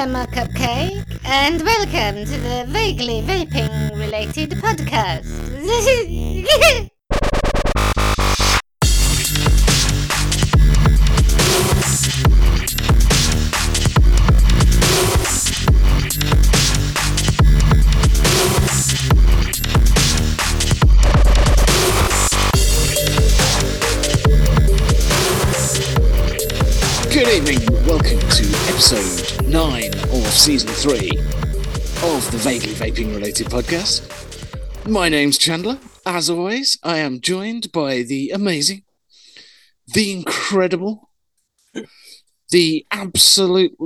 Lemma Cupcake, and welcome to the vaguely vaping related podcast. season 3 of the Vaguely Vaping related podcast. My name's Chandler. As always, I am joined by the amazing, the incredible, the absolutely.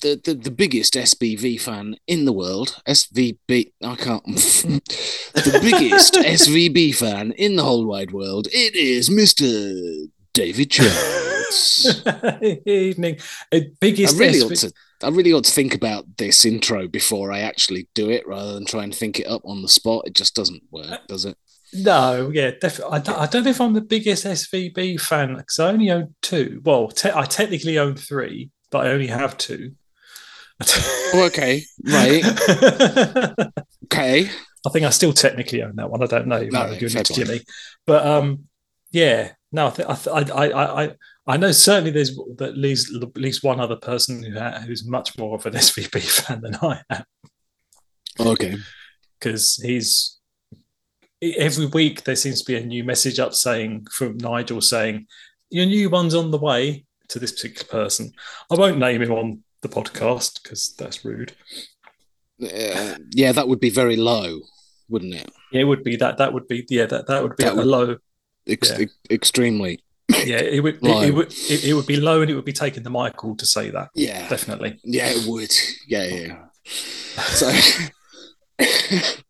The, the, the biggest SBV fan in the world, SVB, I can't, the biggest SVB fan in the whole wide world, it is Mr. David Jones. Evening. Uh, biggest I really ought to. I really ought to think about this intro before I actually do it, rather than try and think it up on the spot. It just doesn't work, does it? No, yeah, definitely. I don't, I don't know if I'm the biggest SVB fan because I only own two. Well, te- I technically own three, but I only have two. Oh, okay, right, okay. I think I still technically own that one. I don't know. No, No, give fair it to. Jimmy. But um, yeah, no, I, th- I, th- I, I, I, I know certainly there's at least at least one other person who ha- who's much more of an SVB fan than I am. Okay. because he's every week there seems to be a new message up saying from Nigel saying your new one's on the way to this particular person. I won't name him on the podcast because that's rude. Uh, yeah, that would be very low, wouldn't it? Yeah, it would be that. That would be yeah. That that would be That at would- a low. Ex- Yeah. extremely. Yeah, it would. It, it would. It, it would be low, and it would be taking the Michael to say that. Yeah. Definitely. Yeah, it would. Yeah, yeah. So.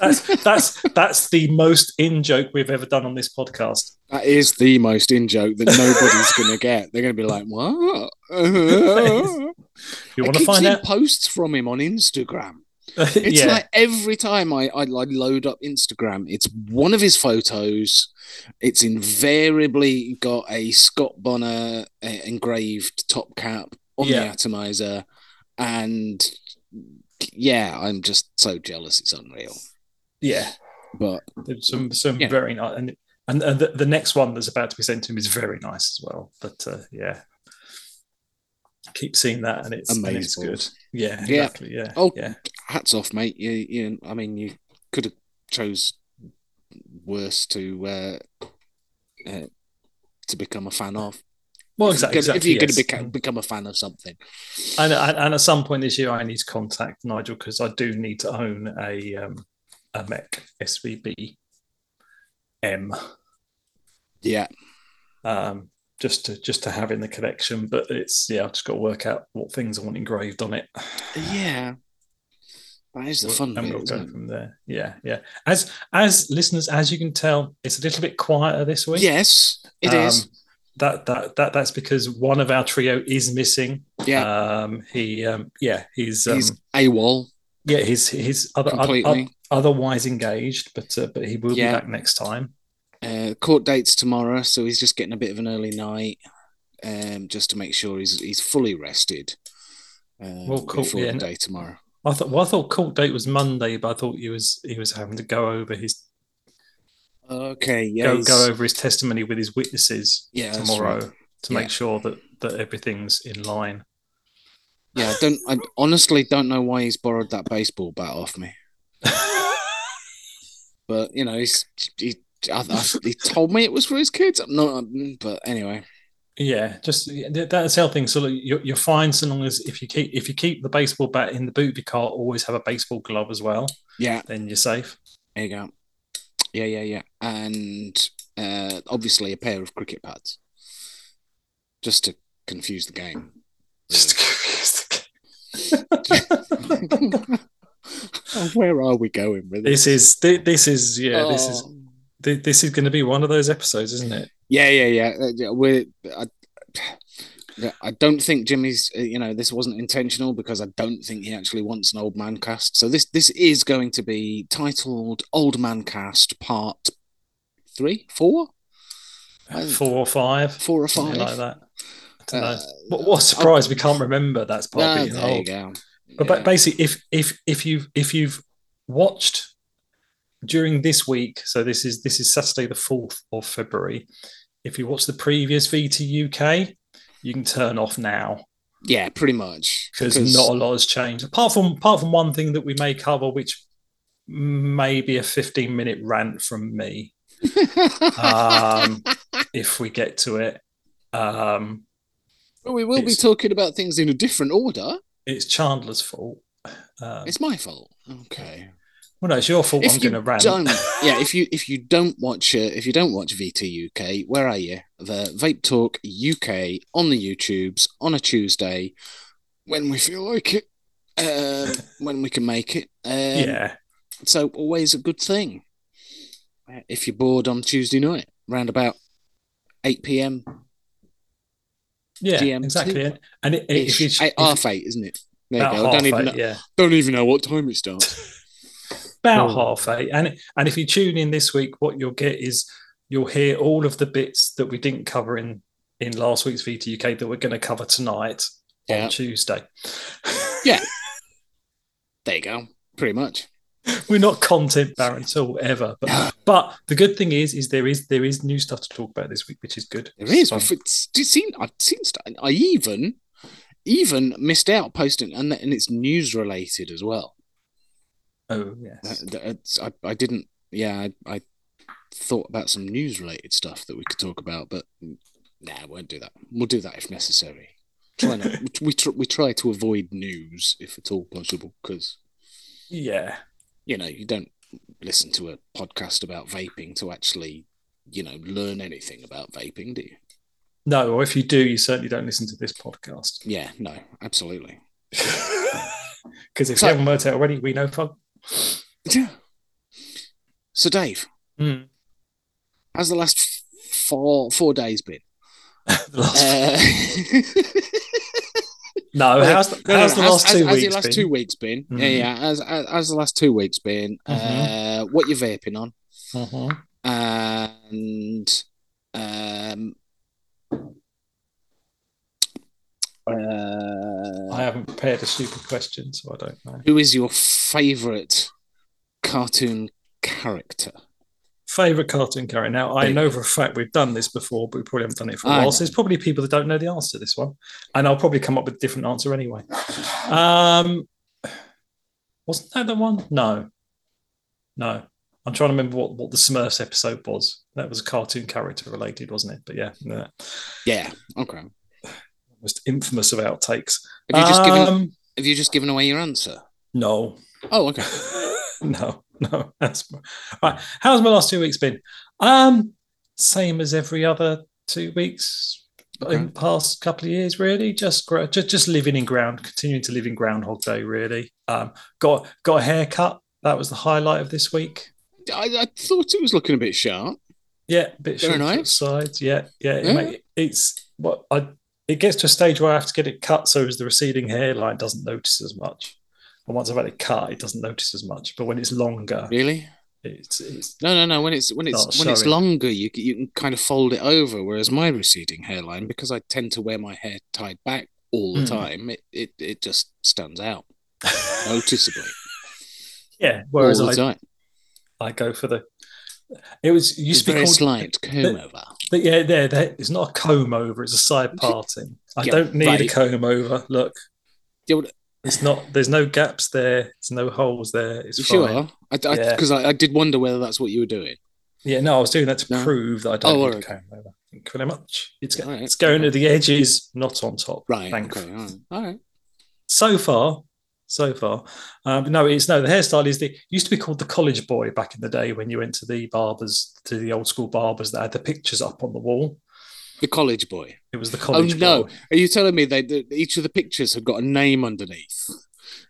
That's that's that's the most in joke we've ever done on this podcast. That is the most in joke that nobody's going to get. They're going to be like, "What?" You want to find out? posts from him on Instagram. It's yeah. like every time I, I, I load up Instagram, it's one of his photos. It's invariably got a Scott Bonner uh, engraved top cap on Yeah. the atomizer, and yeah, I'm just so jealous. It's unreal. yeah. But There's some some Yeah. very nice and and, and the, the next one that's about to be sent to him is very nice as well. But uh, yeah, keep seeing that and it's and it's good. Yeah, Yeah. exactly. Yeah, Oh. yeah, hats off, mate. You, you, I mean, you could have chose worse to uh, uh, to become a fan of. Well, If you're exactly. gonna- if you're going to yes. become, become a fan of something. and, and and at some point this year, I need to contact Nigel because I do need to own a um, a Mech SVB M. Yeah. Um, just to just to have in the collection, but it's yeah, I've just got to work out what things I want engraved on it. Yeah. That is the fun and bit, we'll go from there. Yeah, yeah. As as listeners, as you can tell, it's a little bit quieter this week. Yes, it Um, is. That that that that's because one of our trio is missing. Yeah, Um, he um, yeah, he's um, he's AWOL yeah, he's he's other, completely. oth- otherwise engaged, but uh, but he will Yeah. be back next time. Uh, court dates tomorrow, so he's just getting a bit of an early night, um, just to make sure he's he's fully rested. Uh, Well, cool, before yeah. the day tomorrow. I thought well, I thought court date was Monday, but I thought he was he was having to go over his Okay, yeah, go go over his testimony with his witnesses Yeah, tomorrow right. to Yeah. make sure that that everything's in line. Yeah, I don't. I honestly don't know why he's borrowed that baseball bat off me. But you know, he's he. I, I, he told me it was for his kids. I'm not, but anyway, Yeah, just that's the other thing. So like, you're, you're fine so long as if you keep if you keep the baseball bat in the boot of your car, always have a baseball glove as well. yeah, Then you're safe. there you go. Yeah, yeah, yeah, and uh, obviously a pair of cricket pads, just to confuse the game. Just to Oh, Where are we going with this is this is yeah this is Oh. This is going to be one of those episodes, isn't it? Yeah, yeah, yeah. Uh, We're, I, I don't think Jimmy's. uh, You know, this wasn't intentional because I don't think he actually wants an old man cast. So this this is going to be titled "Old Man Cast" Part three, four, Four or five, four or five. like that. Uh, What, what a surprise! We can't remember that's part ah, of being old. But, Yeah. but basically, if if if you've if you've watched during this week, so this is this is Saturday the fourth of February. If you watch the previous VT UK, you can turn off now yeah, pretty much. because not a lot has changed. Apart from apart from one thing that we may cover, which may be a fifteen minute rant from me, um, if we get to it. Um, Well, we will be talking about things in a different order. it's Chandler's fault. Um, It's my fault. Okay. Well, no, it's your fault. I'm you going to rant. don't, yeah, if you if you don't watch uh, if you don't watch VT UK, where are you? The Vape Talk UK on the YouTubes on a Tuesday when we feel like it, uh, when we can make it. Um, yeah, So always a good thing. If you're bored on Tuesday night, round about eight PM, yeah, GMT. exactly. And, it, if eight, if- half eight, isn't it? There you about go. I don't even eight, know, yeah, don't even know what time it starts. about Oh. half eight. And and if you tune in this week, what you'll get is you'll hear all of the bits that we didn't cover in in last week's VT UK that we're going to cover tonight Yeah. on Tuesday. Yeah. There you go. Pretty much. we're not content barren at all ever, but but the good thing is is there is there is new stuff to talk about this week, which is good. There is. So- I've seen. I've seen. st- I even even missed out posting, and and it's news related as well. Oh yes, That- I, I didn't. Yeah, I, I thought about some news related stuff that we could talk about, but nah, I won't do that. We'll do that if necessary. Try not. we tr- we try to avoid news if at all possible, because yeah. you know you don't listen to a podcast about vaping to actually you know learn anything about vaping, do you? No, or if you do, you certainly don't listen to this podcast. Yeah, no, absolutely. Because if So- you haven't worked it already, we know. Yeah. So, Dave, Mm. how's the last four four days been? Uh, no, how's the, no, no, how's no, the last two how's weeks your last been? two weeks been? Yeah, Mhm. yeah. As as how's the last two weeks been? Mm-hmm. Uh, what you vaping on? Mhm. And um, uh, I haven't prepared a stupid question, so I don't know. who is your favourite cartoon character? Favorite cartoon character. Now, I know for a fact we've done this before, but we probably haven't done it for a I while. know. So there's probably people that don't know the answer to this one, and I'll probably come up with a different answer anyway. Um, wasn't that the one? No, no. I'm trying to remember what, what the Smurfs episode was. That was a cartoon character related, wasn't it? But yeah, no, Yeah. Okay. Most infamous of outtakes. Have you just given Um, Have you just given away your answer? No, Oh, okay. no, no. That's right. How's my last two weeks been? Um, same as every other two weeks Okay. in the past couple of years. Really, just just just living in ground, continuing to live in Groundhog Day. Really, um, got got a haircut. That was the highlight of this week. I, I thought it was looking a bit sharp. Yeah, a bit Very nice. sides. Yeah, yeah. It Yeah. it's what I. It gets to a stage where I have to get it cut so as the receding hairline doesn't notice as much. And once I've had it cut, it doesn't notice as much. But when it's longer, Really? it's, it's No, no, no. When it's when it's when it's longer, you you can kind of fold it over. Whereas my receding hairline, because I tend to wear my hair tied back all the Mm. time, it, it it just stands out noticeably yeah. Whereas I. I go for the. It was It's used to be very called. slight comb over. But yeah, there, there. It's not a comb over. It's a side parting. I Yeah, don't need a comb over. Look, Yeah, well, it's not. There's no gaps there. There's no holes there. It's sure? I Yeah. because I, I, did wonder whether that's what you were doing. Yeah, no, I was doing that to No. prove that I don't Oh, need all a comb over. Thank you very much. It's, right. it's going to the edges, not on top. Right. Thank Okay. All right. All right. So far, so far. Um, no, it's no. The hairstyle is the used to be called the college boy back in the day when you went to the barbers, to the old school barbers that had the pictures up on the wall. The college boy. It was the college. Oh no! boy. Are you telling me they, that each of the pictures had got a name underneath?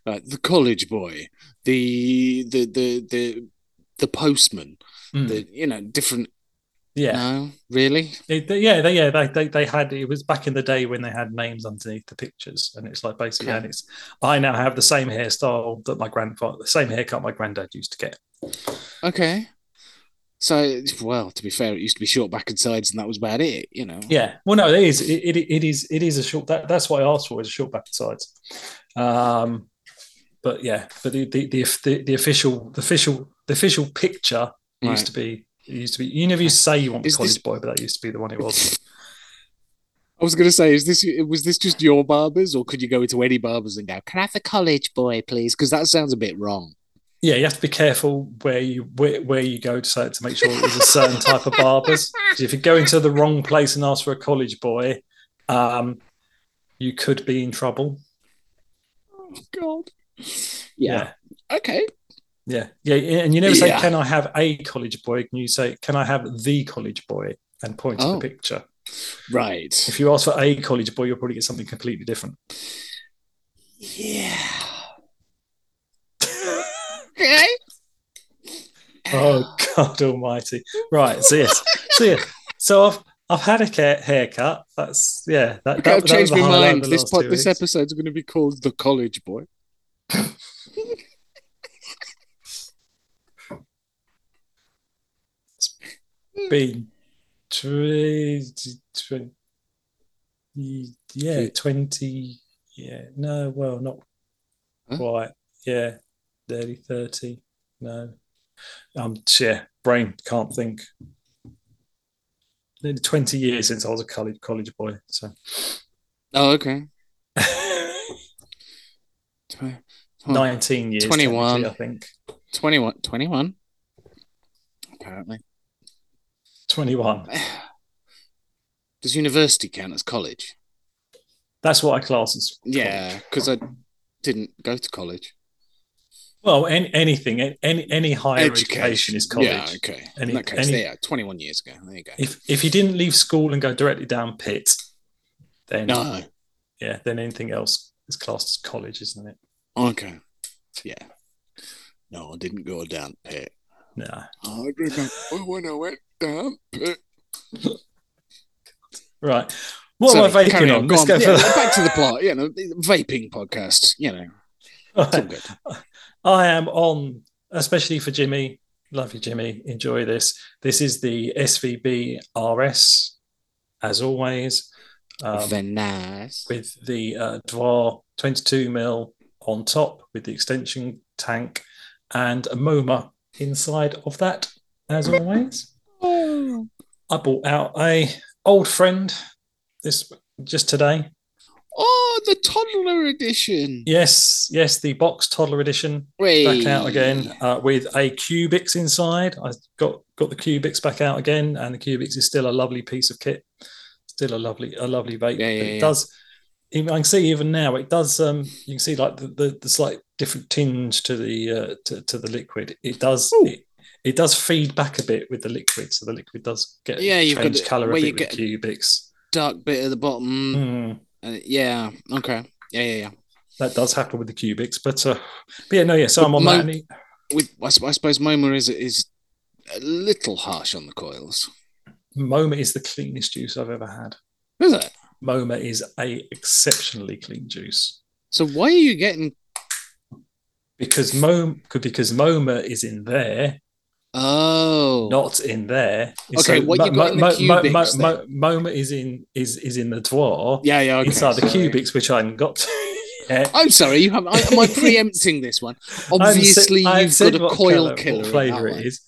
Uh, the college boy, the the the the the postman, Mm. the you know different. Yeah. No, really? It- they- yeah, they, yeah, they, they, they had it was back in the day when they had names underneath the pictures, and it's like basically, and it's I now have the same hairstyle that my grandfather, the same haircut my granddad used to get. Okay. So, well, to be fair, it used to be short back and sides, and that was about it. You know. Yeah. Well, no, it is. It, it, it is. It is a short. That, that's what I asked for is a short back and sides. Um, but yeah, but the the, the the the official the official the official picture Right. used to be it used to be. You never used to say you want Is a college this- boy, but that used to be the one it was. I was going to say, is this was this just your barbers, or could you go into any barbers and go, "Can I have the college boy, please?" Because that sounds a bit wrong. Yeah, you have to be careful where you where, where you go to say to make sure it was a certain type of barbers. if you go into the wrong place and ask for a college boy, um, you could be in trouble. Oh God. Yeah. Okay. Yeah, yeah, and you never say, Yeah. "Can I have a college boy?" Can you say, "Can I have the college boy?" and point to Oh. the picture. Right. If you ask for a college boy, you'll probably get something completely different. Yeah. Okay. Oh God Almighty! Right, so yes, so yeah, so I've I've had a haircut. That's yeah. That, that, I've that changed my the highlight of mind. This two this episode's going to be called "The College Boy." been twenty, twenty, yeah, twenty, yeah, no, well, not Huh? quite, yeah, early thirty, no, um, yeah, brain can't think. Nearly twenty years since I was a college college boy, so. Oh, okay. 19 years 21. technically, I think 21. 21? Apparently. 21 Does university count as college? that's what I class as Yeah, because I didn't go to college. well any, anything any any higher education, is college Yeah, okay. Any- In that case, any- yeah, 21 years ago. There you go. if if you didn't leave school and go directly down pit then No. yeah then anything else is classed as college isn't it Okay. Yeah. No, I didn't go down pit. No I remember when I went down right what Sorry, am I vaping on, go let's go Yeah, for back to the plot. You know, vaping podcast. You know, good. I am on, especially for Jimmy. Love you, Jimmy. Enjoy this. This is the SVB RS, as always, um, Very nice. with the uh, Dvarw 22 mil on top with the extension tank and a MoMA inside of that, as always. Oh, I bought out a old friend this just today. oh, the toddler edition. Yes, yes, the box toddler edition back out again uh, with a Cubics inside. I got got the Cubics back out again, and the Cubics is still a lovely piece of kit. Still a lovely a lovely vape. Yeah, yeah, it yeah. does. Even, I can see even now it does. Um, you can see like the, the, the slight different tinge to the uh, to, to the liquid. It does. It, it does feed back a bit with the liquid, so the liquid does get Yeah, you've change color a bit with Cubics. Dark bit at the bottom. Mm. Uh, yeah. Okay. Yeah, yeah, yeah. That does happen with the Cubics, but uh, but yeah, no, yeah. So But I'm on mo- that. With I, I suppose MoMA is is a little harsh on the coils. MoMA is the cleanest juice I've ever had. Is it? MoMA is a exceptionally clean juice So why are you getting? because Mo because MoMA is in there, Oh, not in there. Okay, what you got in the Cubics then? MoMA is in is is in the Dvarw yeah, yeah. Okay, inside the cubics, which I haven't got to yet. I'm sorry. You have. I, am I preempting this one? Obviously, I've you've got a coil killer. What flavor it is?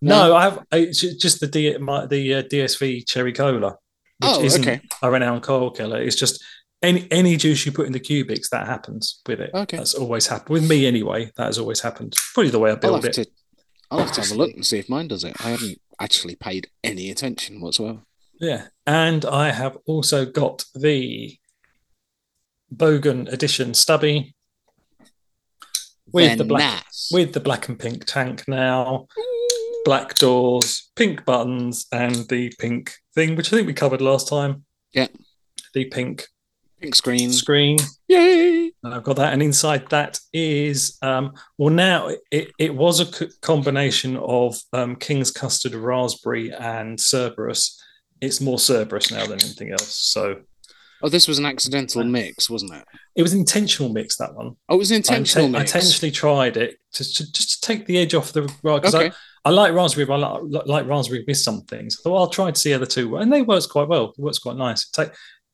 No, I have ju- just the D, my, the uh, DSV cherry cola. Which Oh, isn't okay. a renowned coil killer. It's just any any juice you put in the cubics that happens with it. Okay. That's always happened with me anyway. That has always happened. Probably the way I I'll build have it. to. I'll have to have a look and see if mine does it. I haven't actually paid any attention whatsoever. Yeah, and I have also got the Bogan edition stubby with Then the black nice. with the black and pink tank now, black doors, pink buttons, and the pink thing, which I think we covered last time. Yeah. the pink pink screen. screen. Yay! And I've got that, and inside that is um, well now it, it was a combination of um, King's custard, raspberry, and Cerberus. It's more Cerberus now than anything else. So Oh, this was an accidental mix, wasn't it? it was an intentional mix that one. Oh, it was an I intentional inten- I intentionally tried it to, to just to take the edge off the right because Okay. I like Raspberry, but I like, like Raspberry with some things. I So I'll try to see how the two and they works quite well. It works quite nice. It take,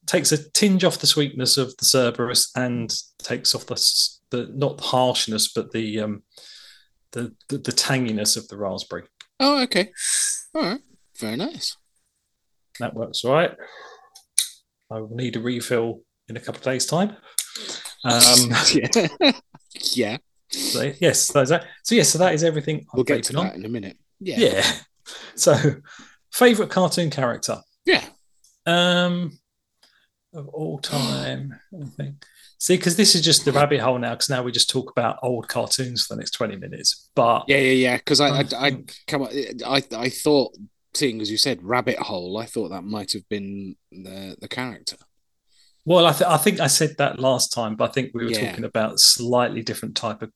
takes a tinge off the sweetness of the Cerberus and takes off the the not the harshness, but the um the the, the tanginess of the raspberry. Oh, okay. All right. Very nice. That works all right. I will need a refill in a couple of days' time. Um, yeah. yeah. So yes, so that so yes, so that is everything. I'm We'll get to on. that in a minute. Yeah. Yeah. So, favorite cartoon character Yeah. um of all time. I think. See, because this is just the rabbit hole now. Because now we just talk about old cartoons for the next twenty minutes. But Yeah, yeah, yeah. Because I, I, I I, come on. I, I thought, seeing as you said, rabbit hole. I thought that might have been the the character. well, I, th- I think I said that last time, but I think we were Yeah. talking about slightly different type of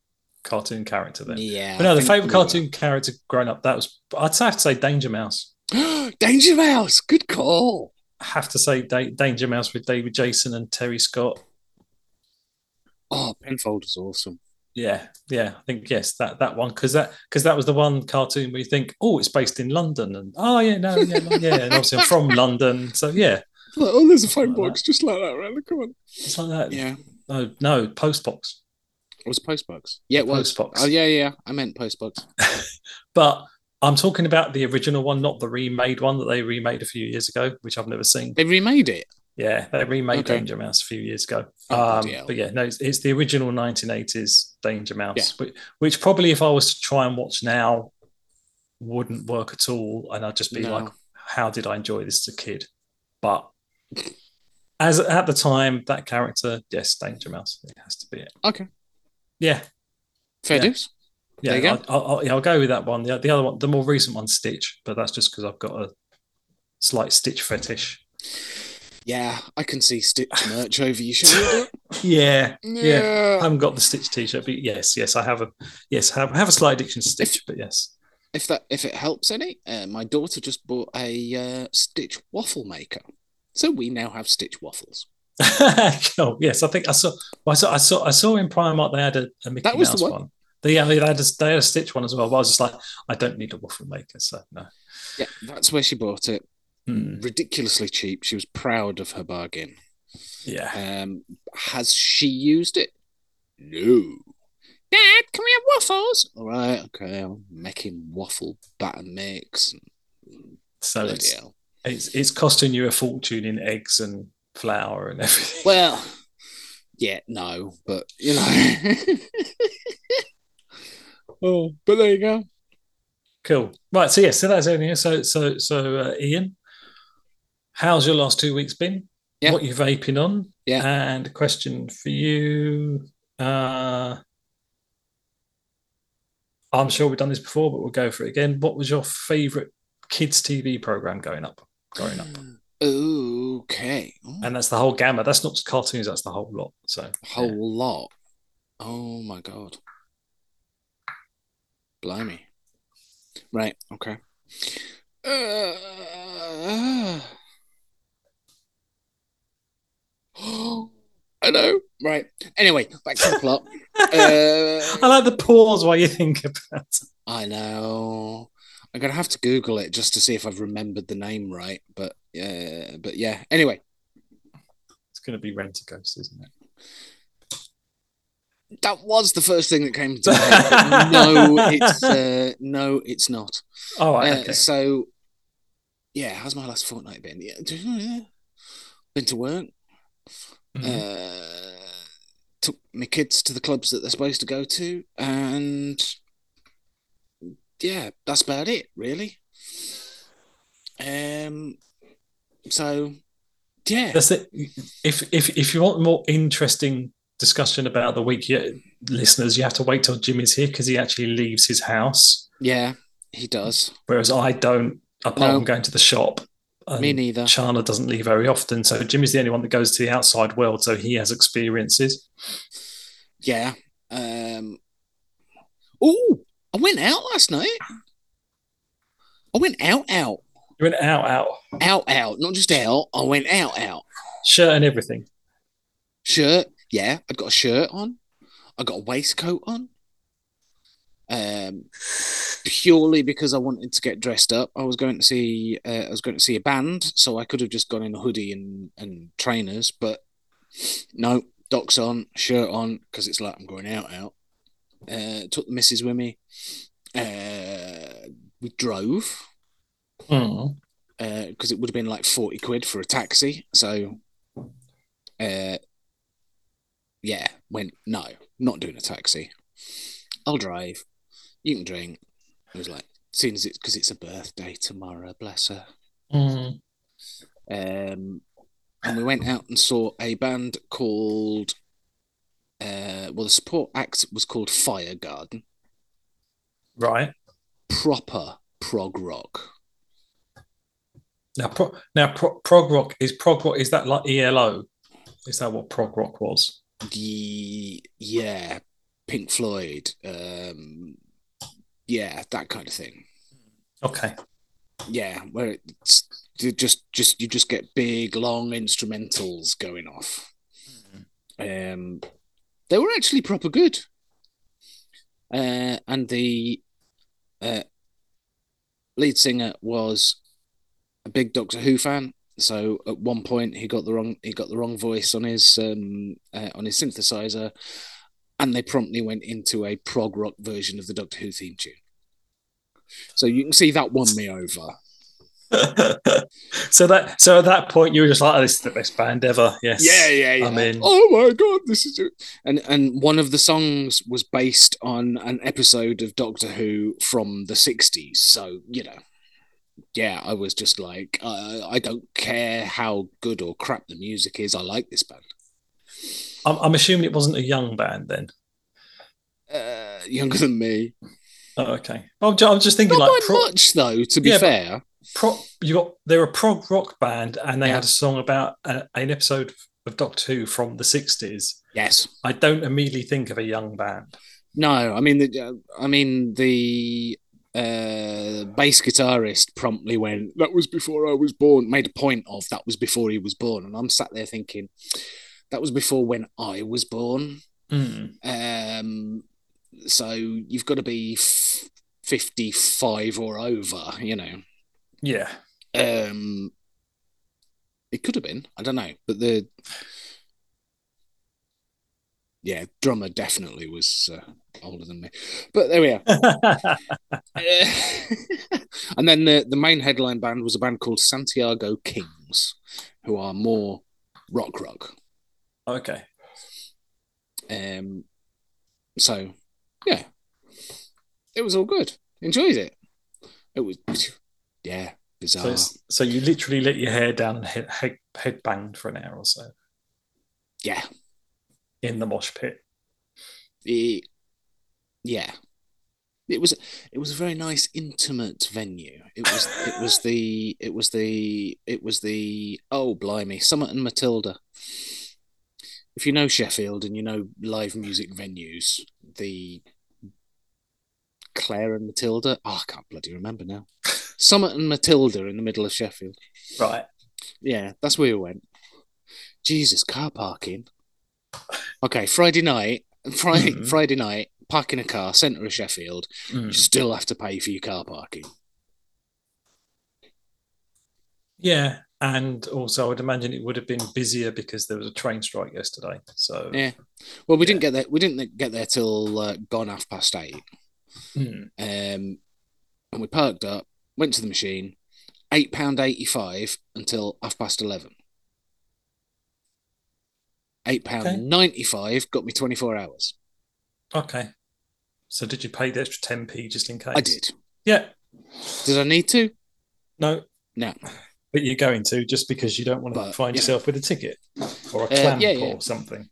cartoon character then. Yeah. But no, I the favorite cartoon character growing up that was I'd have to say Danger Mouse. Danger Mouse. Good call. I have to say da- Danger Mouse with David Jason and Terry Scott. Oh, Penfold is awesome. Yeah, yeah, I think yes, that that one because that because that was the one cartoon where you think, oh, it's based in London, and oh yeah, no, yeah, no, yeah, and obviously I'm from London, so yeah, oh, there's a phone Like box just like that, right? Come on. it's like that. Yeah. No, no, postbox. It was Postbox. Yeah, it was. Postbox. Oh, yeah, yeah. I meant Postbox. But I'm talking about the original one, not the remade one that they remade a few years ago, which I've never seen. They remade it. Yeah, they remade Okay. Danger Mouse a few years ago. Oh, um, but yeah, no, it's, it's the original 1980s Danger Mouse, which, which probably if I was to try and watch now wouldn't work at all, and I'd just be No. like, how did I enjoy this as a kid? But as at the time, that character, yes, Danger Mouse, it has to be it. Okay. Yeah, Fair Yeah. dues. yeah, you go. I'll, I'll, yeah, I'll go with that one. The, the other one, the more recent one, Stitch, but that's just because I've got a slight Stitch fetish. Yeah, I can see Stitch merch over your shoulder. Yeah, yeah. Yeah. I haven't got the Stitch T-shirt, but yes, yes, I have a yes, have, have a slight addiction to Stitch, but yes, If that if it helps any, uh, my daughter just bought a uh, Stitch waffle maker, so we now have Stitch waffles. oh, yes, I think I saw. Well, I saw. I saw. I saw in Primark they had a, a Mickey That was the Mouse one. one. They, yeah, they had a, they had a Stitch one as well. But I was just like, I don't need a waffle maker, so no. Yeah, that's where she bought it. Hmm, Ridiculously cheap. She was proud of her bargain. yeah, Um, has she used it? No. Dad, can we have waffles? All right, okay. Make him waffle batter mix. so it's, it's it's costing you a fortune in eggs and flour and everything. Well, yeah, no, but you know. oh, but there you go. Cool. Right. So yes, so that's everything. So so so uh, Ian, how's your last two weeks been? Yeah. What you vaping on? Yeah. And a question for you. Uh, I'm sure we've done this before, but we'll go for it again. What was your favourite kids' TV program going up? Growing up, Okay. Oh, and that's the whole gamut. That's not just cartoons. That's the whole lot. So whole yeah. lot. Oh my god. Blimey. Right, okay. Uh, I know. Right. Anyway, back to the plot. I Uh, like the pause while you think about. it. I know. I'm gonna have to Google it just to see if I've remembered the name right. But uh, but yeah. Anyway, It's going to be Rent a Ghost, isn't it? that was the first thing that came to my head. no, it's uh, no, it's not. Oh, right, Uh, okay. So, yeah, how's my last fortnight been? Yeah, been to work. Mhm. Uh, took my kids to the clubs that they're supposed to go to, and yeah, that's about it, really. Um. So, yeah, That's it. If if if you want more interesting discussion about the week, yeah, listeners, you have to wait till Jimmy's here because he actually leaves his house, yeah, he does. whereas I don't. Apart No. from going to the shop, Me neither. Chana doesn't leave very often, so Jimmy's the only one that goes to the outside world, so he has experiences. Yeah. Um. Oh, I went out last night. I went out, out, You went out, out, out, out. Not just out. I went out, out. shirt and everything. Shirt. Yeah, I got a shirt on. I got a waistcoat on. Um, purely because I wanted to get dressed up. I was going to see uh, I was going to see a band, so I could have just gone in a hoodie and and trainers, but no, Docs on, shirt on, because it's like I'm going out out. Uh, took the missus with me. Uh, we drove Mm. because it would have been like 40 quid for a taxi. So, uh, yeah, went, no, not doing a taxi. I'll drive. You can drink. It was like, seeing as it's because it's a birthday tomorrow, bless her. Mm. Um, and we went out and saw a band called, uh, well, the support act was called Fire Garden. Right. Proper prog rock. Now, pro, now pro, prog rock is prog rock. Is that like ELO? Is that what prog rock was? Ye- yeah, Pink Floyd. Um, yeah, that kind of thing. Okay. Yeah, where it's just just you just get big long instrumentals going off. Um, they were actually proper good. Uh, and the uh, lead singer was a big Doctor Who fan. So at one point he got the wrong he got the wrong voice on his um, uh, on his synthesizer, and they promptly went into a prog rock version of the Doctor Who theme tune. So you can see that won me over. so that so at that point you were just like, oh, "This is the best band ever." Yes. Yeah, yeah, yeah. I mean. Oh my god, this is it. And and one of the songs was based on an episode of Doctor Who from the '60s. So you know, yeah, I was just like, uh, I don't care how good or crap the music is. I like this band. I'm, I'm assuming it wasn't a young band then. Uh, younger than me, Oh, okay. I'm just, I'm just thinking not like pro, much though. To be Yeah, fair, pro, you got they're a prog rock band and they Yeah. had a song about a, an episode of Doctor Who from the 60s. yes. I don't immediately think of a young band. No, I mean the uh, I mean the uh bass guitarist promptly went that was before I was born made a point of that was before he was born and I'm sat there thinking that was before when I was born Mm. um so you've got to be f- 55 or over you know Yeah. um it could have been I don't know but the yeah drummer definitely was uh, older than me but there we are Uh, and then the, the main headline band was a band called Santiago Kings, who are more rock rock. okay. Um, so yeah, it was all good. Enjoyed it. It was yeah So, bizarre. it's- so you literally let your hair down and head, head, head banged for an hour or so yeah, in the mosh pit. it, yeah. It was it was a very nice intimate venue. It was it was the it was the it was the oh blimey Sidney and Matilda. If you know Sheffield and you know live music venues, the Claire and Matilda. Oh, I can't bloody remember now. Sidney and Matilda in the middle of Sheffield. Right. Yeah, that's where we went. Jesus, car parking. Okay, Friday night. Friday Mhm. Friday night. Parking a car, centre of Sheffield. Mm. You still have to pay for your car parking. Yeah. And also, I would imagine it would have been busier because there was a train strike yesterday. So, Yeah. Well, we Yeah. didn't get there. We didn't get there till uh, gone half past eight. Mm. Um, and we parked up, went to the machine, eight pound eighty five until half past eleven. Eight pound Okay. ninety five got me twenty four hours. okay. So, did you pay the extra 10p just in case? I did. Yeah. Did I need to? No. No. But you're going to just because you don't want to But, find know. yourself with a ticket or a Uh, clamp yeah, yeah. or something.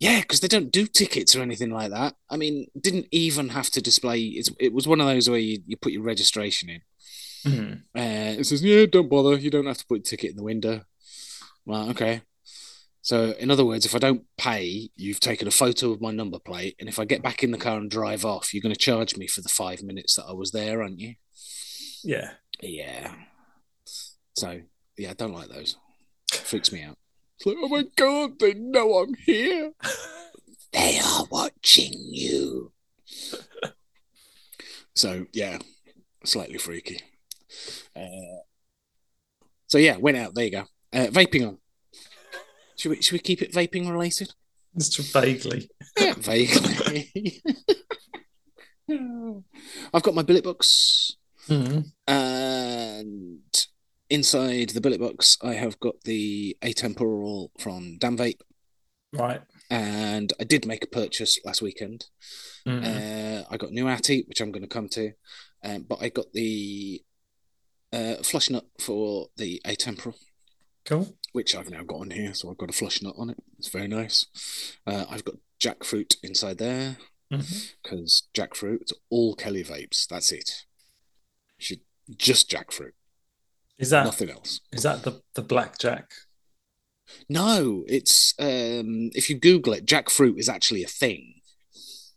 Yeah, because they don't do tickets or anything like that. I mean, didn't even have to display. It's, it was one of those where you, you put your registration in. Mm. Uh, it says, yeah, don't bother. You don't have to put a ticket in the window. Well, okay. So, in other words, if I don't pay, you've taken a photo of my number plate, and if I get back in the car and drive off, you're going to charge me for the five minutes that I was there, aren't you? Yeah. Yeah. So, yeah, I don't like those. freaks me out. It's like, oh my god, they know I'm here. they are watching you. So yeah, slightly freaky. Uh, so yeah, went out. There you go. Uh, vaping on. Should we should we keep it vaping related? Just vaguely. Yeah, vaguely. I've got my billet box, Mhm. and inside the billet box, I have got the atemporal from Dan Vape, Right. and I did make a purchase last weekend. Mhm. Uh, I got new Atty, which I'm going to come to, um, but I got the uh, flush nut for the atemporal, cool. Which I've now got on here. So I've got a flush nut on it. It's very nice. Uh, I've got jackfruit inside there because jackfruit, it's all Kelly vapes. That's it. Should just jackfruit, Is that nothing else. is that the the blackjack? No, it's um, if you Google it, jackfruit is actually a thing.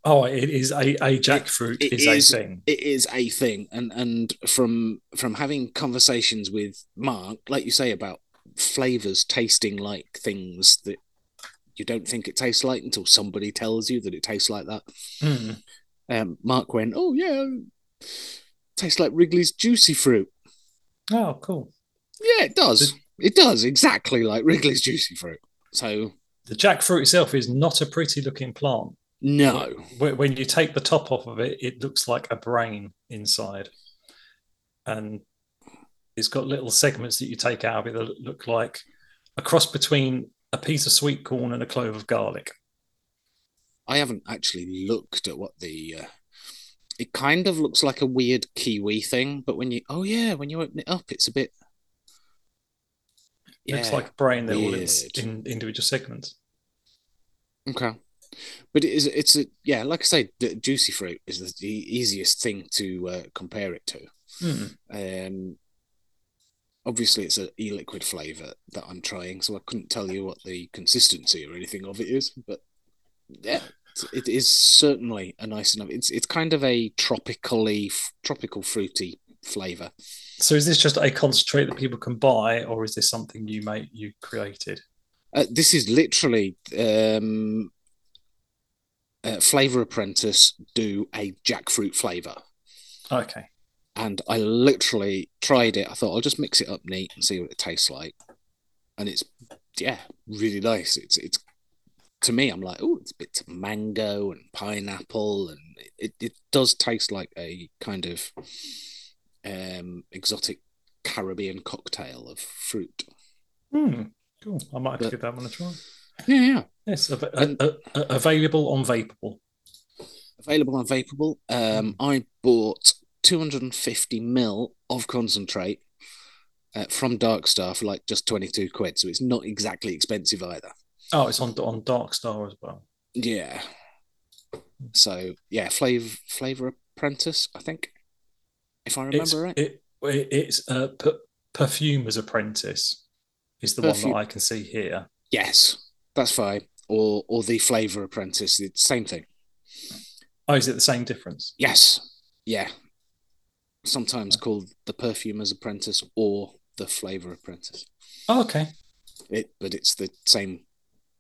Oh, it is a, a jackfruit it is, is- a thing. it is a thing and and from from having conversations with mark like you say about flavors tasting like things that you don't think it tastes like until somebody tells you that it tastes like that Mm. um mark went oh yeah tastes like wrigley's juicy fruit Oh, cool. yeah it does it does exactly like wrigley's juicy fruit so The jackfruit itself is not a pretty looking plant. no When you take the top off of it, it looks like a brain inside, and it's got little segments that you take out of it that look like a cross between a piece of sweet corn and a clove of garlic. i haven't actually looked at what the uh, it kind of looks like a weird kiwi thing but when you oh yeah when you open it up it's a bit It looks like a brain. They're all in, in individual segments. Okay. But it is it's a yeah, like I say, the juicy fruit is the, the easiest thing to uh, compare it to. Mm. Um, obviously, it's a e-liquid flavor that I'm trying, so I couldn't tell you what the consistency or anything of it is. But yeah, it's- certainly a nice enough. It's it's kind of a tropically tropical fruity flavor. So, is this just a concentrate that people can buy, or is this something you made you created? Uh, this is literally um, uh, Flavor Apprentice do a jackfruit flavor. Okay. And I literally tried it. I thought I'll just mix it up neat and see what it tastes like, and it's yeah, really nice. It's it's to me, I'm like, oh, it's bits of mango and pineapple, and it it does taste like a kind of um exotic Caribbean cocktail of fruit. Hmm. Cool. I might have to give that one a try. Yeah, yeah. Yes, av- And- a- a- a- available on Vapable. Available on Vapable. Um, I bought 250 mil of concentrate. Uh, from Dark Star for like just 22 quid, so it's not exactly expensive either. Oh, it's on on Dark Star as well. Yeah. So yeah, Flavor Flavor Apprentice, I think, if I remember It's right. it, it- it's uh, per, Perfumer's Apprentice is the Perfume- one that I can see here. yes, that's fine. Or or the Flavor Apprentice, it's the same thing. Oh, is it the same difference? Yes, yeah. Sometimes called the Perfumer's Apprentice or the Flavor Apprentice. Oh, okay. It, but it's the same.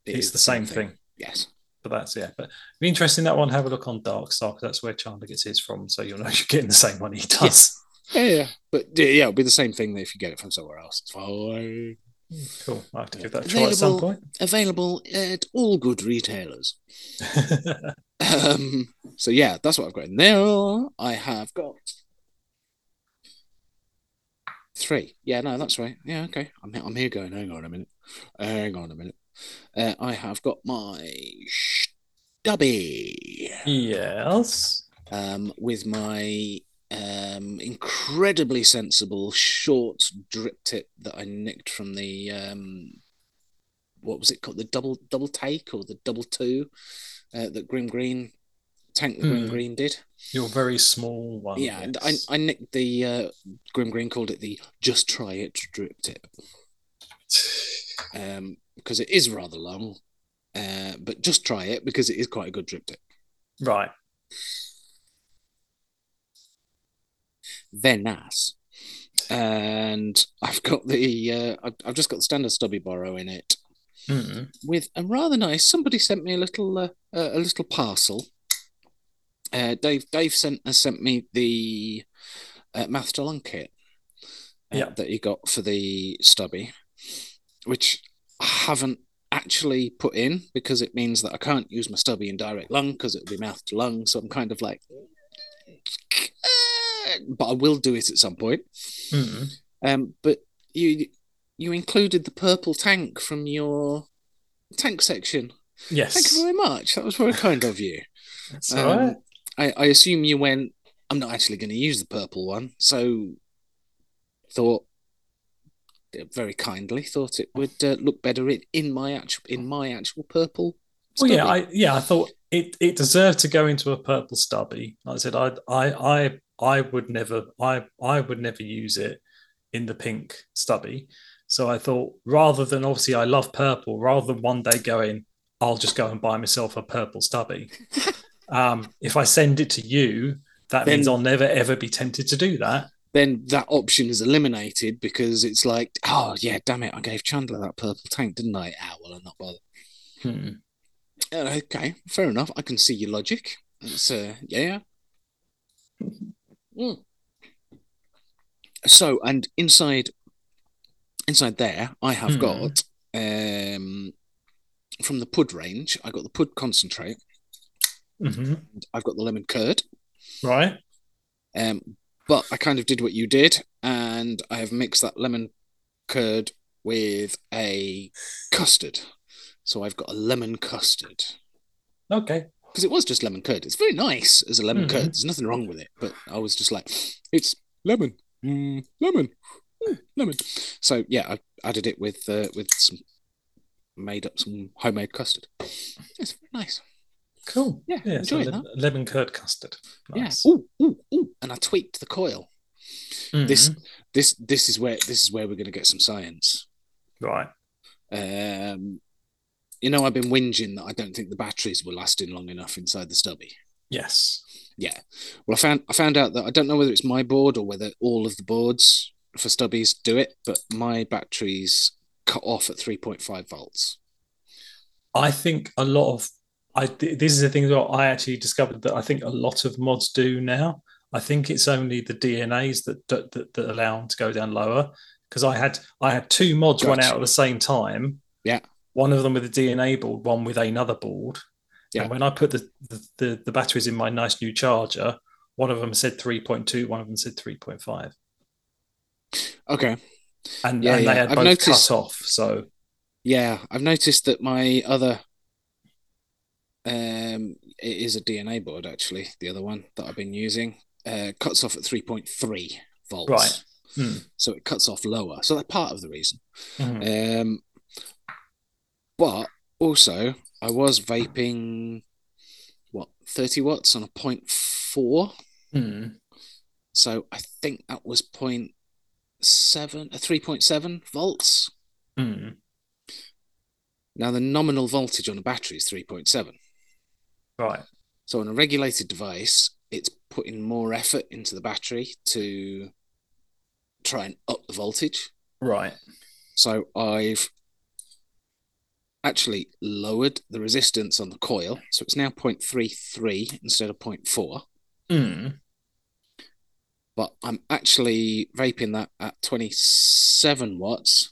it it's the same thing. Yes. But that's yeah. But be interesting that one. Have a look on Dark Star because that's where Chandler gets his from. So you'll know you're getting the same one he does. Yeah, yeah. But yeah, yeah, it'll be the same thing if you get it from somewhere else. It's fine. Cool. I have to give that a try at some point. Available at all good retailers. Um, so yeah, that's what I've got in there. I have got three. Yeah, no, that's right. Yeah, okay. I'm I'm here going. Hang on a minute. Hang on a minute. Uh, I have got my stubby yes. um, with my um, incredibly sensible short drip tip that I nicked from the um, what was it called? The double double take or the double two uh, that Grimm Green Tank the Grimm Hmm. Green did. Your very small one. yeah, and I. I nicked the uh, Grimm Green called it the just try it drip tip um, because it is rather long. Uh, but just try it because it is quite a good drip tip. right. They're nice. And I've got the uh, I've, I've just got the standard stubby boro in it Mm. with a rather nice. Somebody sent me a little uh, a little parcel Uh, Dave Dave sent has sent me the uh, mouth to lung kit uh, Yeah. that he got for the stubby, which I haven't actually put in because it means that I can't use my stubby in direct lung because it'll be mouth to lung. So I'm kind of like, "Eh," but I will do it at some point. Mm. Um, but you you included the purple tank from your tank section. Yes. Thank you very much. That was very kind of you. that's Um, all right. I, I assume you went. I'm not actually going to use the purple one, so thought very kindly thought it would uh, look better in, in my actual in my actual purple. Well, yeah. I yeah, I thought it it deserved to go into a purple stubby. Like I said, I I I I would never I I would never use it in the pink stubby. So I thought rather than obviously I love purple, rather than one day going, I'll just go and buy myself a purple stubby. um, if I send it to you, that means I'll never ever be tempted to do that. then that option is eliminated because it's like, oh yeah, damn it, I gave Chandler that purple tank, didn't I? Ah, well, I'm not bothered. Hmm. Uh, okay, fair enough. I can see your logic. It's uh, yeah. Mm. So, and inside, inside there, I have Hmm. got um from the pud range. I got the pud concentrate. Mhm. I've got the lemon curd. Right. Um, but I kind of did what you did, and I have mixed that lemon curd with a custard. So I've got a lemon custard Okay. because it was just lemon curd. It's very nice as a lemon Mhm. curd. There's nothing wrong with it, but I was just like, it's lemon, mm, lemon, mm, lemon. So yeah, I added it with uh, with some made up some homemade custard. It's very nice. Cool. Yeah, Yeah. So enjoyed le- lemon curd custard. Nice. Yeah. Ooh, ooh, ooh. And I tweaked the coil. This Mhm. this this is where this is where we're going to get some science. Right. Um, you know, I've been whinging that I don't think the batteries were lasting long enough inside the stubby. Yes. Yeah. Well, I found I found out that I don't know whether it's my board or whether all of the boards for stubbies do it, but my batteries cut off at 3.5 volts. I think a lot of I this is the thing that I actually discovered that I think a lot of mods do now. I think it's only the DNAs that that, that, that allow them to go down lower. Because I had I had two mods run out at the same time. Yeah. One of them with a DNA board, one with another board. Yeah. And when I put the, the, the, the batteries in my nice new charger, one of them said 3.2, one of them said 3.5. Okay. And, Yeah, and yeah. they had I've both noticed- cut off. So Yeah, I've noticed that my other um it is a DNA board actually, the other one that I've been using, uh cuts off at 3.3 volts. Right. Hmm. So it cuts off lower. So that's part of the reason. Mhm. Um but also I was vaping what 30 watts on a 0.4. Hmm. So I think that was 0.7 a 3.7 volts. Hmm. Now the nominal voltage on a battery is 3.7. Right. So on a regulated device, it's putting more effort into the battery to try and up the voltage. Right. So I've actually lowered the resistance on the coil. So it's now 0.33 instead of 0.4. Hmm. But I'm actually vaping that at 27 watts.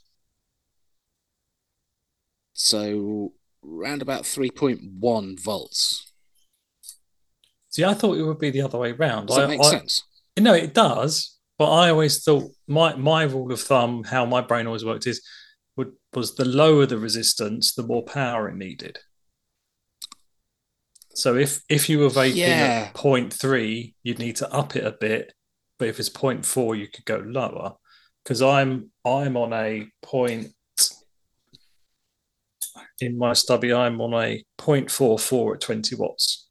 So round about 3.1 volts. See, I thought it would be the other way round. Does that I, make I- sense? No, it does. But I always thought my my rule of thumb, how my brain always worked, is would was the lower the resistance, the more power it needed. So if if you were vaping Yeah. at 0.3, you'd need to up it a bit. But if it's 0.4, you could go lower. Because I'm I'm on a point in my stubby, I'm on a 0.44 at 20 watts.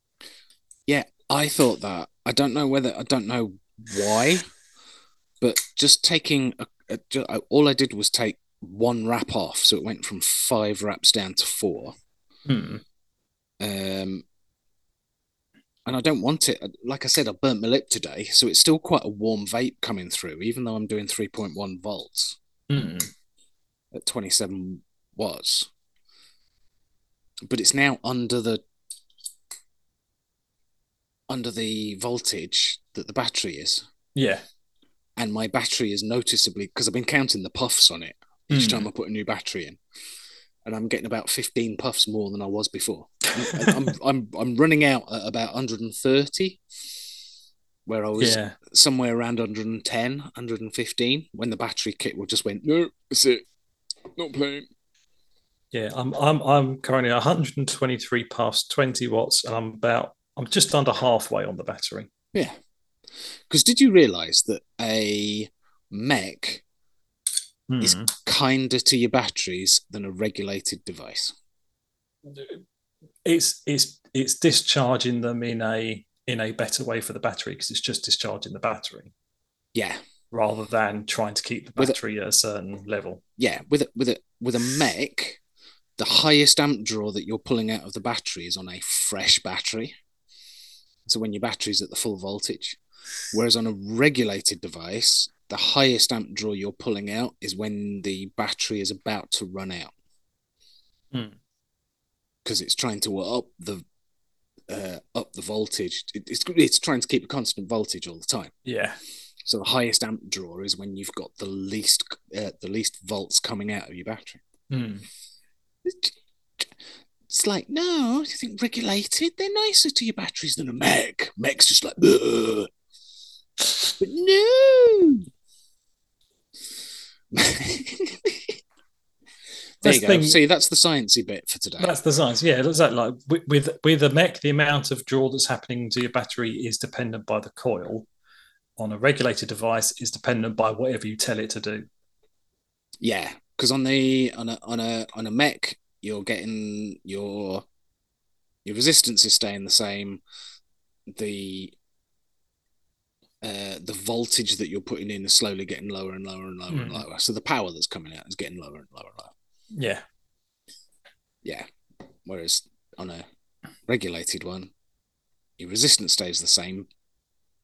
I thought that. I don't know whether I don't know why, but just taking a, a, ju- I- all I did was take one wrap off, so it went from five wraps down to four. Hmm. Um, and I don't want it. Like I said, I burnt my lip today, so it's still quite a warm vape coming through, even though I'm doing three point one volts Hmm. at twenty seven watts. But it's now under the under the voltage that the battery is, Yeah. and my battery is noticeably because I've been counting the puffs on it each Mm. time I put a new battery in, and I'm getting about 15 puffs more than I was before. I'm I'm I'm running out at about 130, where I was Yeah. somewhere around 110, 115 when the battery kit will just went no, that's it, not playing. Yeah. I'm I'm I'm currently 123 puffs, 20 watts, and I'm about I'm just under halfway on the battery. Yeah. Because did you realize that a mech Hmm. kinder to your batteries than a regulated device? It's it's it's discharging them in a in a better way for the battery because it's just discharging the battery Yeah. rather than trying to keep the With a- battery at a certain level. Yeah. With a, with a with a mech, the highest amp draw that you're pulling out of the battery is on a fresh battery. So when your battery's at the full voltage. Whereas on a regulated device, the highest amp draw you're pulling out is when the battery is about to run out. Hmm. Because it's trying to up the uh, up the voltage. It- it's it's trying to keep a constant voltage all the time. Yeah. So the highest amp draw is when you've got the least uh, the least volts coming out of your battery. Hmm. It's like no, you think regulated? They're nicer to your batteries than a mech. Mech's just like, "Ugh." but no. there you the go. thing- See, that's the sciencey bit for today. That's the science. Yeah, that's that. Like with, with with a mech, the amount of draw that's happening to your battery is dependent by the coil. On a regulated device, is dependent by whatever you tell it to do. Yeah, because on the on a on a on a mech, you're getting your your resistance is staying the same. The uh, the voltage that you're putting in is slowly getting lower and lower and lower and Hmm. lower. So the power that's coming out is getting lower and lower and lower. Yeah, Yeah. Whereas on a regulated one, your resistance stays the same,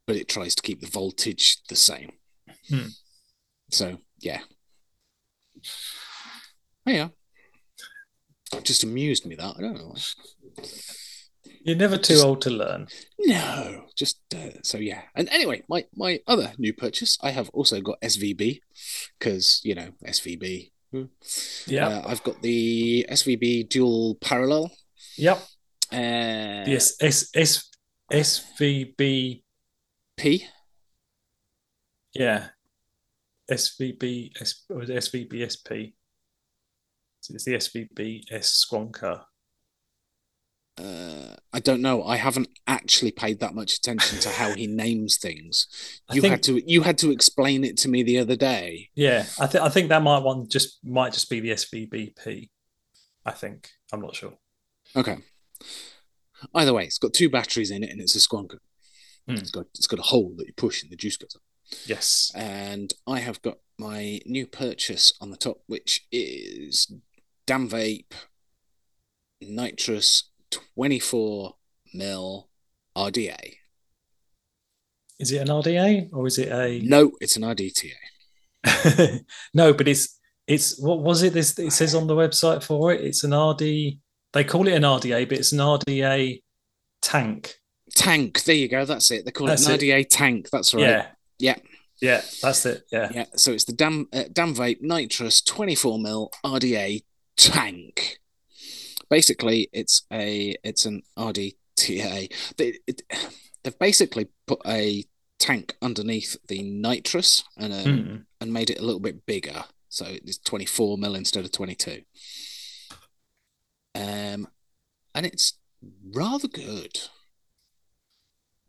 but it tries to keep the voltage the same. Hmm. So yeah. Oh yeah. It just amused me that. I don't know. you're never too Just- old to learn. No, just uh, so yeah. And anyway, my my other new purchase, I have also got SVB because you know SVB. hmm. Yeah, Uh, I've got the SVB dual parallel. yep. Uh, Yes, S S SVB. P. Yeah, SVB S or is it SVB SP. So it's the SVB S Squonker. Uh, I don't know. I haven't actually paid that much attention to how he names things. You think- had to you had to explain it to me the other day. Yeah, I think I think that might one just might just be the SVBP. I think I'm not sure. Okay. Either way, it's got two batteries in it and it's a squonker. Hmm. It's got it's got a hole that you push and the juice goes up. Yes. And I have got my new purchase on the top, which is Damn Vape Nitrous 24 mil RDA. Is it an RDA or is it a No, it's an RDTA. no, but it's it's what was it? This it says on the website for it. It's an RD. They call it an RDA, but it's an RDA tank. Tank. There you go. That's it. They call That's it an it. RDA tank. That's right. Yeah. Yeah. Yeah, that's it. Yeah. Yeah, so it's the Dam uh, Damn Vape Nitrous 24 mil RDA tank. Basically, it's a it's an RDTA. They, it, they've basically put a tank underneath the nitrous and um, Mm. and made it a little bit bigger, so it's 24 mil instead of 22. Um, and it's rather good.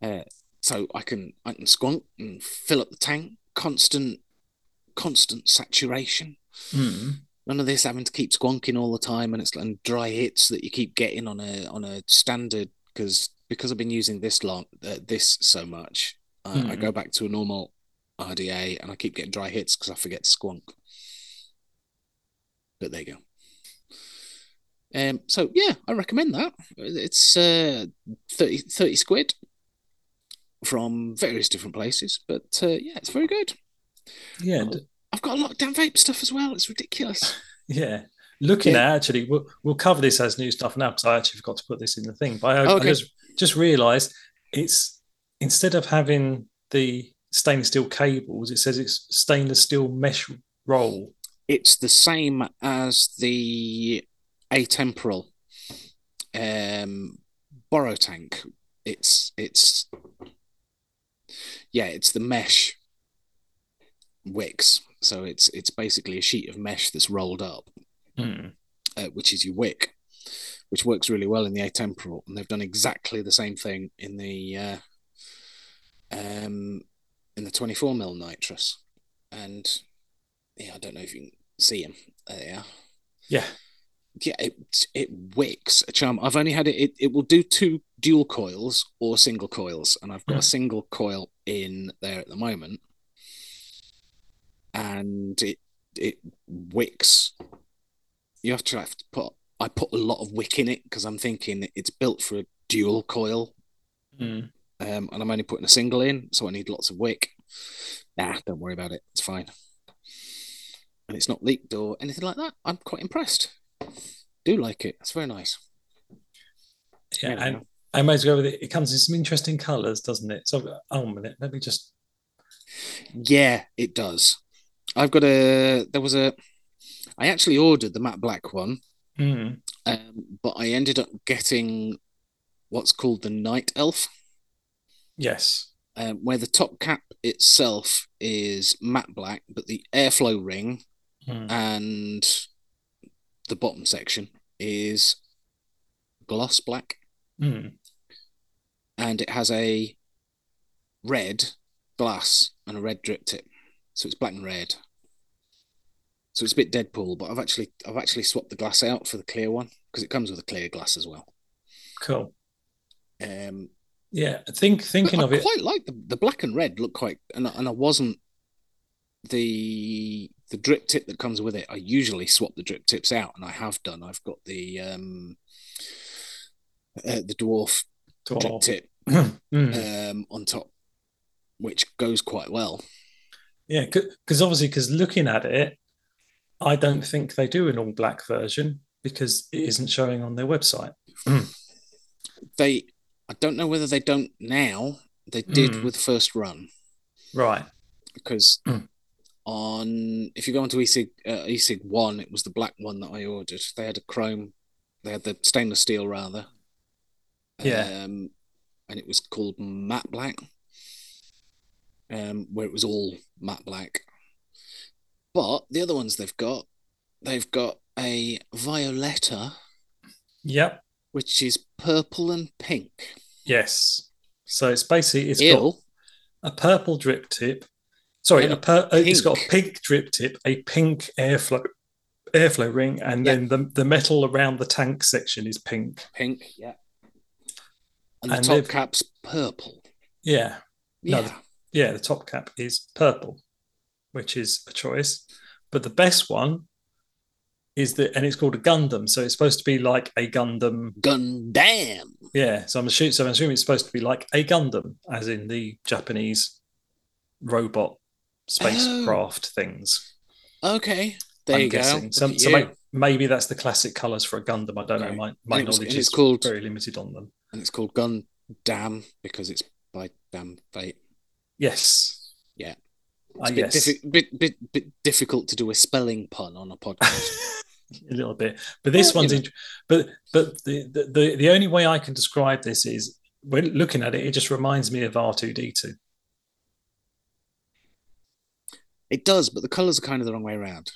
Uh, so I can I can squonk and fill up the tank, constant constant saturation. Mm. None of this having to keep squonking all the time, and it's and dry hits that you keep getting on a on a standard because because I've been using this long uh, this so much, I, I go back to a normal RDA and I keep getting dry hits because I forget to squonk. But there you go. Um, so yeah, I recommend that. It's uh, 30, 30 squid from various different places, but uh, yeah, it's very good. Yeah. D- I've got a lot of damn vape stuff as well. It's ridiculous. Yeah. Looking Yeah. at actually, we'll, we'll cover this as new stuff now because I actually forgot to put this in the thing. But I, Okay. I just just realised it's instead of having the stainless steel cables, it says it's stainless steel mesh roll. It's the same as the atemporal um, boro tank. It's it's yeah, it's the mesh wicks. So it's it's basically a sheet of mesh that's rolled up, Hmm. uh, which is your wick, which works really well in the atemporal. And they've done exactly the same thing in the uh, um, in the 24 mil nitrous. And yeah, I don't know if you can see them. There, Yeah. yeah, it it wicks a charm. I've only had it, it. It will do two dual coils or single coils, and I've got a single coil in there at the moment, and it it wicks. You have to have to put. I put a lot of wick in it because I'm thinking it's built for a dual coil, Hmm. um, and I'm only putting a single in, so I need lots of wick. Nah, don't worry about it. It's fine, and it's not leaked or anything like that. I'm quite impressed. Do like it. It's very nice. Yeah, I might as well go with it. It comes in some interesting colours, doesn't it? So, oh, a minute, let me just. Yeah, it does. I've got a. There was a. I actually ordered the matte black one, Hmm. um, but I ended up getting what's called the Night Elf, Yes. um, where the top cap itself is matte black, but the airflow ring Hmm. and the bottom section is gloss black, Hmm. and it has a red glass and a red drip tip, so it's black and red. So it's a bit Deadpool, but I've actually I've actually swapped the glass out for the clear one because it comes with a clear glass as well. Cool. Um, Yeah, I think thinking but of I it. quite like the, the black and red look quite, and I- and I wasn't the the drip tip that comes with it. I usually swap the drip tips out, and I have done. I've got the um uh, the Dvarw drip tip Hmm. um on top, which goes quite well. Yeah, because obviously, because looking at it, I don't think they do an all black version because it isn't showing on their website. They, I don't know whether they don't now. They did Mm. with first run Right. because Mm. on if you go onto eSig uh, eSig one, it was the black one that I ordered. They had a chrome, they had the stainless steel rather. Yeah. Um, and it was called matte black. Um, where it was all matte black. But the other ones they've got, they've got a violetta, Yep. which is purple and pink. Yes. So it's basically it's Ew. got a purple drip tip. Sorry, And a per, uh, it's got a pink. drip tip, a pink airflow airflow ring, and Yeah. then the the metal around the tank section is pink. Pink, yeah. And the And top cap's purple. Yeah. No, Yeah. Yeah, the top cap is purple, which is a choice. But the best one is that, and it's called a Gundam. So it's supposed to be like a Gundam. Gundam. Yeah. So I'm assuming, so I'm assuming it's supposed to be like a Gundam, as in the Japanese robot spacecraft oh. things. Okay. There I'm you guessing. go. So, Look at so you. maybe that's the classic colors for a Gundam. I don't know. My, my was- knowledge it's is called- very limited on them. and it's called Gundam because it's by Damn Vape. Yes. Yeah. Uh, It's a bit, yes. diffi- bit, bit, bit difficult to do a spelling pun on a podcast. a little bit but this Well, you one's know. int- but but the, the the the only way i can describe this is when looking at it it just reminds me of r2d2 it does, but the colours are kind of the wrong way around.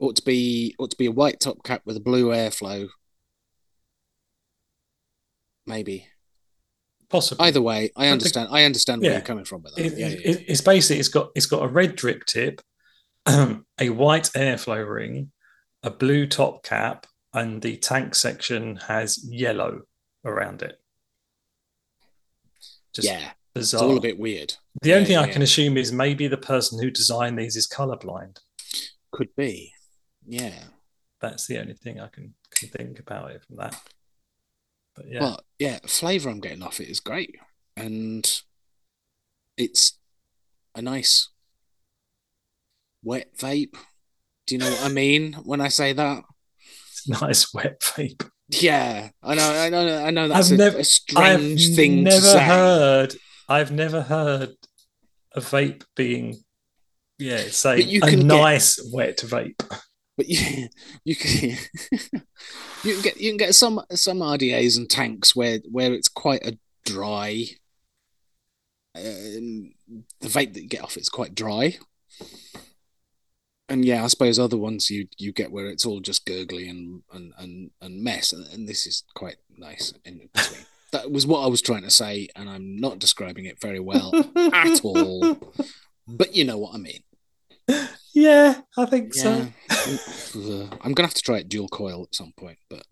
Ought to be ought to be a white top cap with a blue airflow. Maybe. Possibly Either way, I understand. I understand where Yeah. you're coming from with that. It- yeah, it- yeah, it- it's basically it's got it's got a red drip tip a white airflow ring a blue top cap and the tank section has yellow around it just yeah. It's all a bit weird. the only thing i can assume is maybe the person who designed these is colorblind Could be. Yeah. that's the only thing i can, can think about it from that but yeah But yeah, flavour I'm getting off it is great. And it's a nice wet vape. Do you know what I mean when I say that? It's nice wet vape. Yeah, I know, I know, I know. That's I've a, never- a strange I've thing never to say. heard. I've never heard a vape being, yeah, say a can get- nice wet vape. But you, you can you can get you can get some some RDAs and tanks where where it's quite a dry. Um, the vape that you get off it's quite dry. And yeah, I suppose other ones you you get where it's all just gurgly and and and, and mess, and, and this is quite nice in between. that was what I was trying to say, and I'm not describing it very well at all. But you know what I mean. Yeah, I think so. I'm gonna have to try it dual coil at some point, but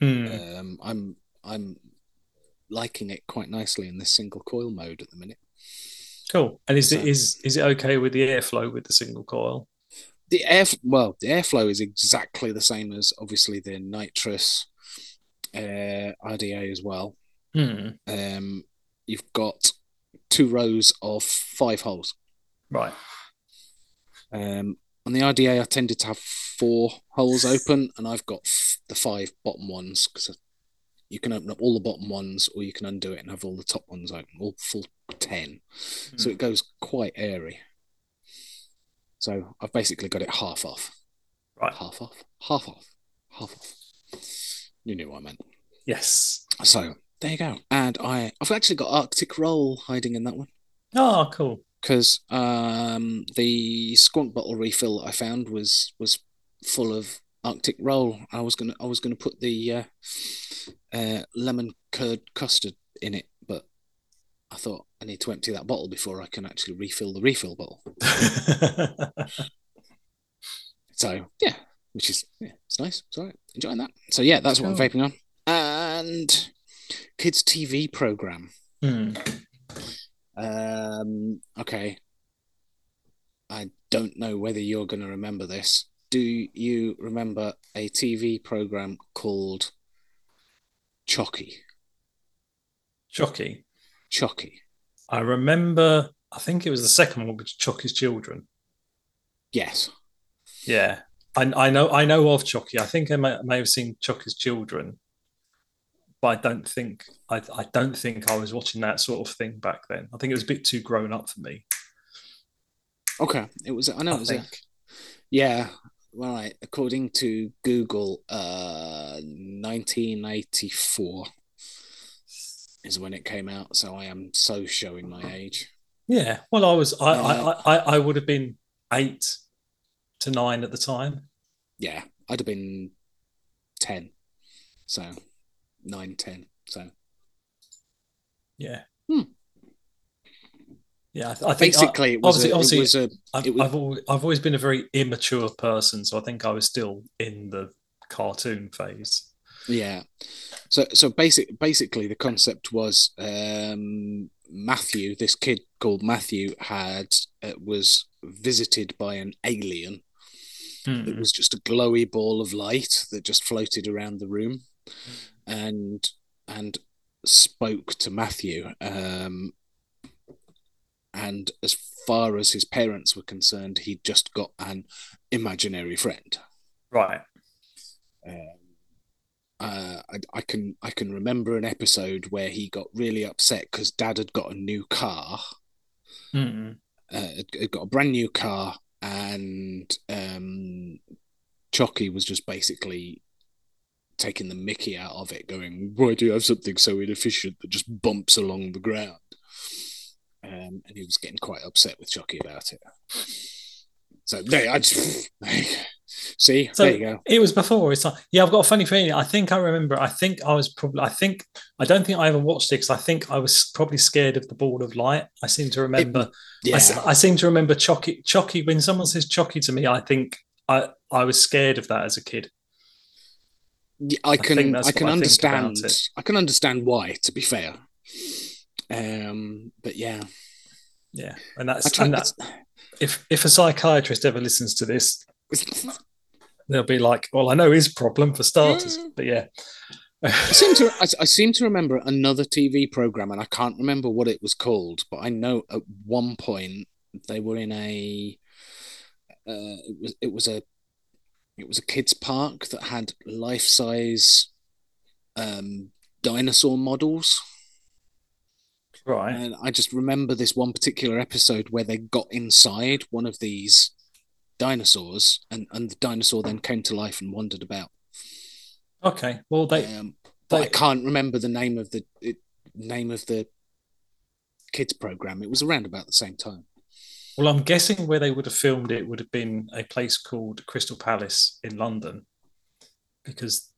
Hmm. um, I'm I'm liking it quite nicely in this single coil mode at the minute. Cool. And is it So- is is it okay with the airflow with the single coil? The air well, the airflow is exactly the same as obviously the nitrous uh, RDA as well. Hmm. Um, you've got two rows of five holes. Right. Um, on the RDA, I tended to have four holes open, and I've got f- the five bottom ones because you can open up all the bottom ones, or you can undo it and have all the top ones open, all full ten. So it goes quite airy. So I've basically got it half off, Right. half off, half off, half off. You knew what I meant. Yes. So there you go. And I, I've actually got Arctic Roll hiding in that one. Oh, cool. Because um, the squonk bottle refill I found was was full of Arctic roll. I was gonna I was gonna put the uh, uh, lemon curd custard in it, but I thought I need to empty that bottle before I can actually refill the refill bottle. So yeah, which is yeah, it's nice. It's all right. Enjoying that. So yeah, that's what I'm vaping on. And kids TV program. Hmm. Um, okay. I don't know whether you're going to remember this. Do you remember a TV program called Chocky? Chocky. Chocky. I remember. I think it was the second one, which Chocky's Children. Yes. Yeah, I, I know. I know of Chocky. I think I may, may have seen Chocky's Children, but I don't think. I, I don't think I was watching that sort of thing back then. I think it was a bit too grown up for me. Okay. It was. I know. I it was. A, yeah. All right. According to Google, uh, 1984 is when it came out. So I am so showing my age. Yeah. Well, I was. I, Uh, I, I, I would have been eight to nine at the time. Yeah. I'd have been 10. So nine, 10. So Yeah. Hmm. Yeah. I, th- I think I- basically, it was, obviously- a, obviously- it was a I've, It was- I've, always, I've always been a very immature person, so I think I was still in the cartoon phase. Yeah. So so basic basically the concept was um Matthew, this kid called Matthew had uh, was visited by an alien. It Hmm. was just a glowy ball of light that just floated around the room and and spoke to Matthew. Um and as far as his parents were concerned, he'd just got an imaginary friend. Right. Um, uh, I, I can I can remember an episode where he got really upset because Dad had got a new car, Hmm. uh, had, had got a brand new car, and um, Chucky was just basically taking the Mickey out of it, going, "Why do you have something so inefficient that just bumps along the ground?" Um, and he was getting quite upset with Chucky about it. So there, I just see. So there you go. it was before his time. Yeah, I've got a funny feeling. I think I remember. I think I was probably. I think I don't think I ever watched it because I think I was probably scared of the ball of light. I seem to remember. I, Yeah. s- I seem to remember Chucky. Chocky. When someone says Chucky to me, I think I I was scared of that as a kid. I can that's I can I understand. I can understand why to be fair. Um but yeah. Yeah, and that's try, and that, if if a psychiatrist ever listens to this, they'll be like, "Well, I know his problem for starters." Yeah. But yeah, I seem to I, I seem to remember another TV program and I can't remember what it was called, but I know at one point they were in a uh, it was it was a it was a kids park that had life size um, dinosaur models. Right. And I just remember this one particular episode where they got inside one of these dinosaurs, and, and the dinosaur then came to life and wandered about. Okay. Well, they, um, but I can't remember the name of the it, name of the kids program. It was around about the same time. Well, I'm guessing where they would have filmed it would have been a place called Crystal Palace in London, because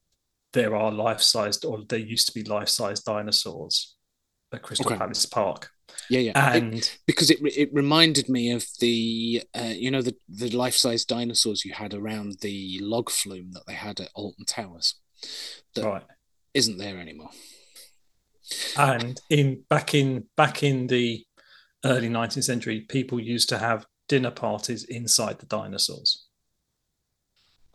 there are life-sized, or there used to be life-sized dinosaurs at Crystal Okay. Palace Park, Yeah, yeah. It- and because it it reminded me of the uh, you know the the life size dinosaurs you had around the log flume that they had at Alton Towers that right. isn't there anymore. and in back in back in the early 19th century people used to have dinner parties inside the dinosaurs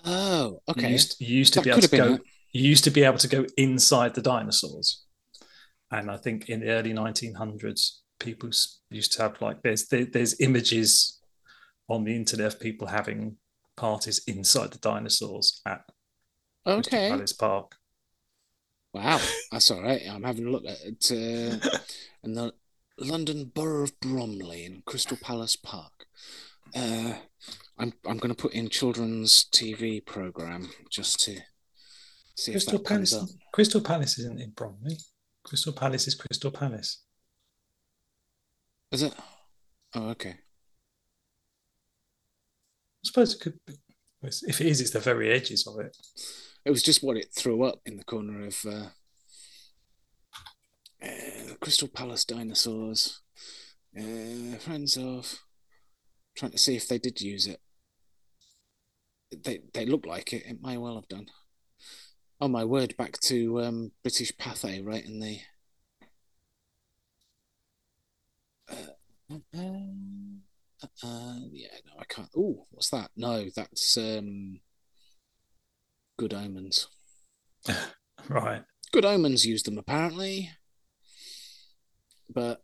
Oh, you okay. used, you used to That be able to go it. you used to be able to go inside the dinosaurs and i think in the early 1900s people used to have like there's there, there's images on the internet of people having parties inside the dinosaurs at Okay. Palace Park Wow, that's all right. I'm having a look at. Uh, and the London Borough of Bromley in Crystal Palace Park. Uh, I'm I'm going to put in children's TV program just to see if Crystal that comes Palace up. Crystal Palace isn't in Bromley Crystal Palace is Crystal Palace Is it? Oh, okay. I suppose it could be. If it is, it's the very edges of it. It was just what it threw up in the corner of uh, uh, Crystal Palace dinosaurs. Uh, friends of trying to see if they did use it. They they look like it. It may well have done. Oh my word! Back to um, British Pathé, right in the. Uh, uh, uh, yeah, no, I can't. Oh, what's that? No, that's um, Good Omens. Right. Good Omens used them apparently, but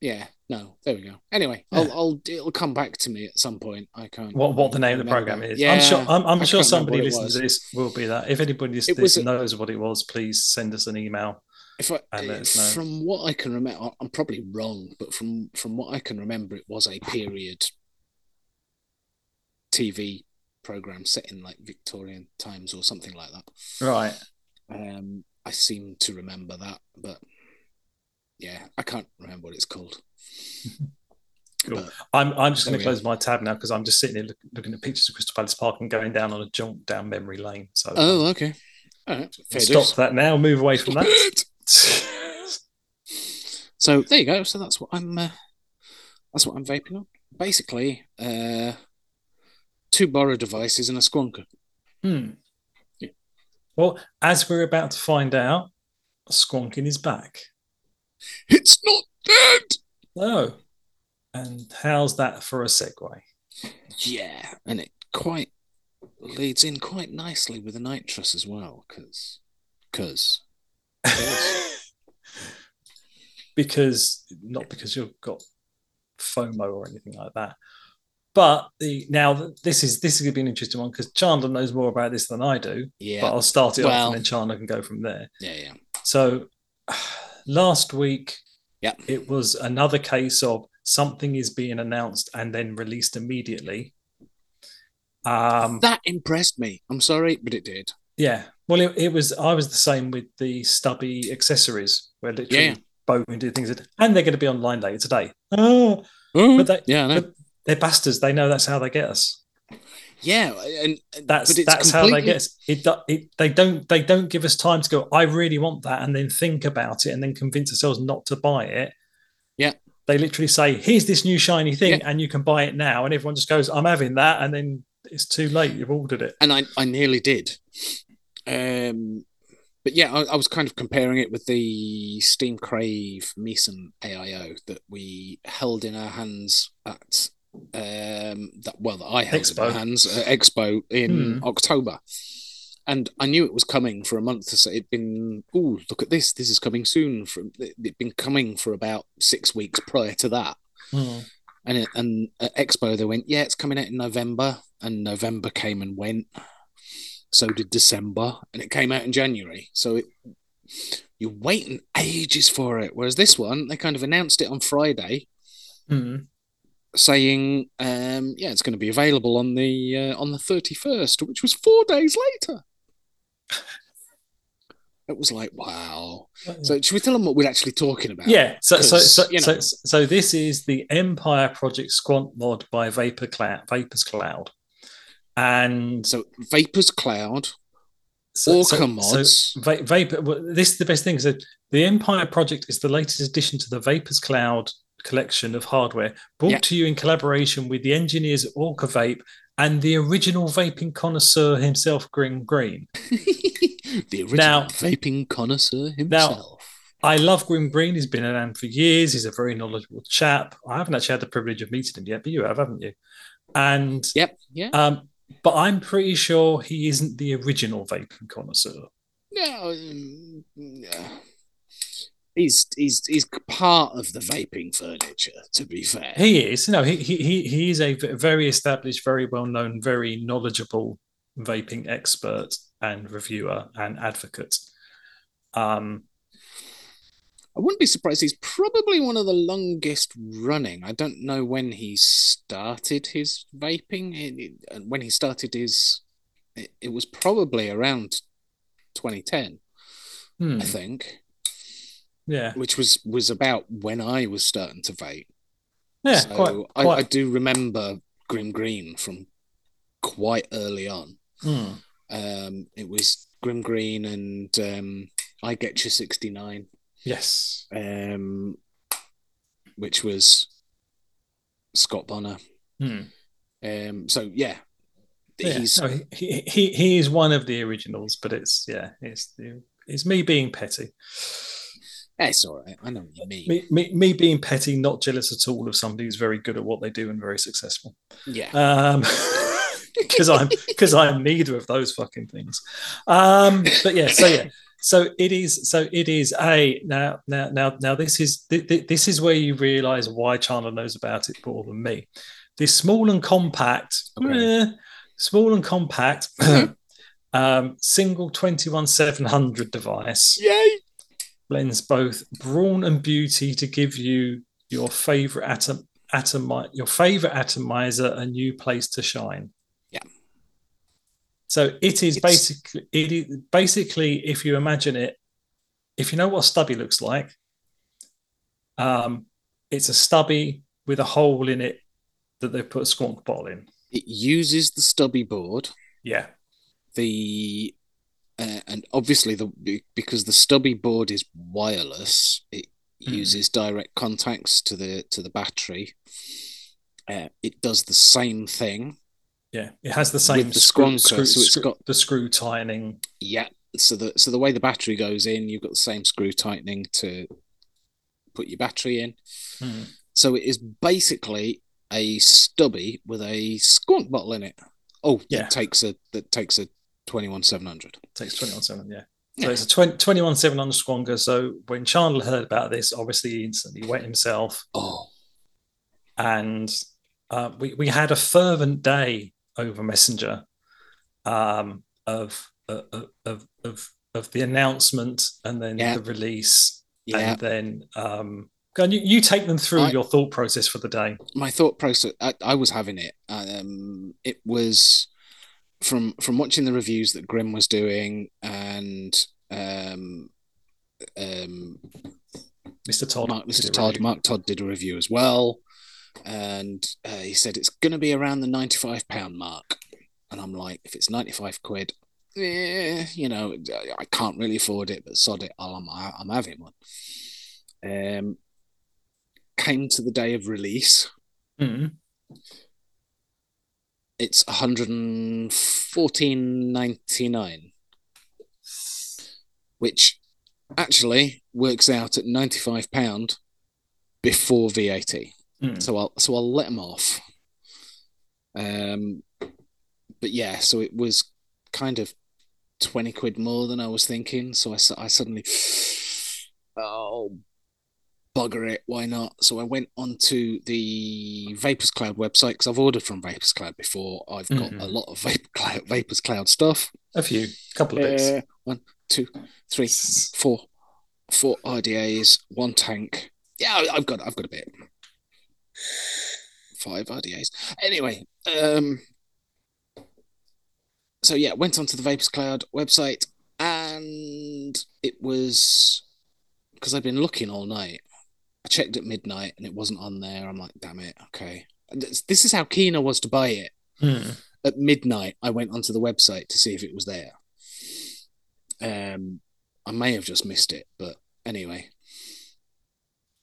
yeah, no, there we go. Anyway, Yeah. I'll, I'll it'll come back to me at some point. I can't. What what the name of the program is? Yeah, I'm sure. I'm, I'm sure somebody listening to this will be that. If anybody listening to this a- knows what it was, please send us an email. If I, and let us know. from what I can remember, I'm probably wrong, but from from what I can remember, it was a period TV program set in like Victorian times or something like that. Right. Um, I seem to remember that, but yeah, I can't remember what it's called. Cool. But I'm I'm just going to close my tab now because I'm just sitting here look, looking at pictures of Crystal Palace Park and going down on a jaunt down memory lane. So oh, okay. All right. Fair stop that now. Move away from that. So there you go. So that's what I'm. Uh, that's what I'm vaping on. Basically, uh, two boro devices and a squonker. Hmm. Yeah. Well, as we're about to find out, Squonkin is back. It's not dead. No. And how's that for a segue? Yeah, and it quite leads in quite nicely with the nitrous as well, because because because not because you've got FOMO or anything like that. But the now this is this is gonna be an interesting one because Chandler knows more about this than I do. yeah, But I'll start it off and then Chandler can go from there. yeah, yeah. So last week, Yeah. it was another case of something is being announced and then released immediately. Um, That impressed me. I'm sorry, but it did. yeah. Well, it, it was. I was the same with the stubby accessories, where literally Yeah. Bo can do things, and they're going to be online later today. Oh, Oh, but they, yeah, but they're bastards. They know that's how they get us. Yeah, and That's that's how they get. It, it they don't they don't give us time to go. I really want that, and then think about it, and then convince ourselves not to buy it. Yeah. They literally say, "Here's this new shiny thing, Yeah. and you can buy it now," and everyone just goes, "I'm having that," and then it's too late. You've ordered it. and I, I nearly did. Um, but yeah, I, I was kind of comparing it with the Steam Crave Meson AIO that we held in our hands at um that well that I held in Expo. hands at Expo in Hmm. October. And I knew it was coming for a month or so. It'd been, oh, look at this. This is coming soon. From It'd been coming for about six weeks prior to that. Hmm. And it, and at Expo they went, yeah, it's coming out in November, and November came and went, So did December, and it came out in January. So it, you're waiting ages for it. Whereas this one, they kind of announced it on Friday, Mm. Saying, um, "Yeah, it's going to be available on the uh, on the 31st," which was four days later. It was like, wow. So should we tell them what we're actually talking about? Yeah, so so so, you so so this is the Empire Project Squonk mod by Vapor Cloud, Vapors Cloud, and So Vapors Cloud, so, Orca so- mods. So Va- Vapor. well, This is the best thing. So the Empire Project is the latest addition to the Vapors Cloud collection of hardware, brought Yeah. to you in collaboration with the engineers at Orca Vape and the original vaping connoisseur himself, Grimm Green. the original Now- vaping connoisseur himself. I love Grimm Green. He's been around for years. He's a very knowledgeable chap. I haven't actually had the privilege of meeting him yet, but you have, haven't you? And Yep. Yeah. um, but I'm pretty sure he isn't the original vaping connoisseur. No. um, yeah. He's he's he's part of the vaping furniture. To be fair. He is, no, he he he is a very established, very well known, very knowledgeable vaping expert and reviewer and advocate. Um, I wouldn't be surprised. He's probably one of the longest running. I don't know when he started his vaping. When he started his, it, it was probably around 2010, hmm, I think, yeah, which was was about when I was starting to vape. yeah, so quite, I, quite. I do remember Grimm Green from quite early on. hmm, Um, it was Grimm Green and um, I Get You 69. yes, um, which was Scott Bonner. hmm. Um, so yeah, Yeah, he's no, he, he he he is one of the originals, but it's yeah, it's it's me being petty, it's all right. I know what you mean. me, me me being petty, not jealous at all of somebody who's very good at what they do and very successful. Yeah, um because i'm because i'm neither of those fucking things um but yeah so yeah so it is so it is a now now now now this is th- th- this is where you realize why chandler knows about it more than me this small and compact Okay. eh, small and compact um single 21700 device yay! Blends both brawn and beauty to give you your favorite atom atom your favorite atomizer a new place to shine Yeah. so it is It's- basically it is basically if you imagine it if you know what a stubby looks like um it's a stubby with a hole in it that they put a squonk bottle in It uses the stubby board. yeah The uh, and obviously the because the stubby board is wireless, it Mhm. uses direct contacts to the to the battery. Uh, it does the same thing. yeah it has the same the screw, screw, so it's screw- got- the screw tightening Yeah. So the so the way the battery goes in, you've got the same screw tightening to put your battery in. Hmm. So it is basically a stubby with a squonk bottle in it. Oh, Yeah. that takes a that takes a twenty one seven hundred. takes 21 7 yeah. So it's a 20, 21 7 on Squonker. So when Chandler heard about this, obviously he instantly wet himself. Oh, And uh, we, we had a fervent day over Messenger um, of, of, of, of, of the announcement and then Yeah. the release. yeah. And then um, you, you take them through I- your thought process for the day. My thought process. I, I was having it. Um, it was from from watching the reviews that Grimm was doing and um um Mr. Todd. Mark, Mr. Todd. Mark Todd did a review as well, and uh, he said it's going to be around the ninety-five pound mark, and I'm like, if it's ninety-five quid, eh, you know, I can't really afford it, but sod it, I'm I'm having one. Um, came to the day of release, Mm. It's one hundred and fourteen ninety-nine, which actually works out at ninety-five pound before VAT. Mm. So I'll so I'll let them off. Um, but yeah, so it was kind of twenty quid more than I was thinking. So I I suddenly, oh, bugger it, why not? So I went onto the Vapors Cloud website because I've ordered from Vapors Cloud before. I've got Mhm. a lot of Vapor Cloud, Vapors Cloud stuff. a few, A couple of bits. Uh, one, two, three, four, four RDAs, one tank. Yeah, I've got I've got a bit. Five RDAs. Anyway, um so yeah, went onto the Vapors Cloud website and it was because I'd been looking all night. Checked at midnight and it wasn't on there. I'm like, damn it, okay. This, this is how keen I was to buy it Hmm. at midnight I went onto the website to see if it was there. Um, I may have just missed it, but anyway,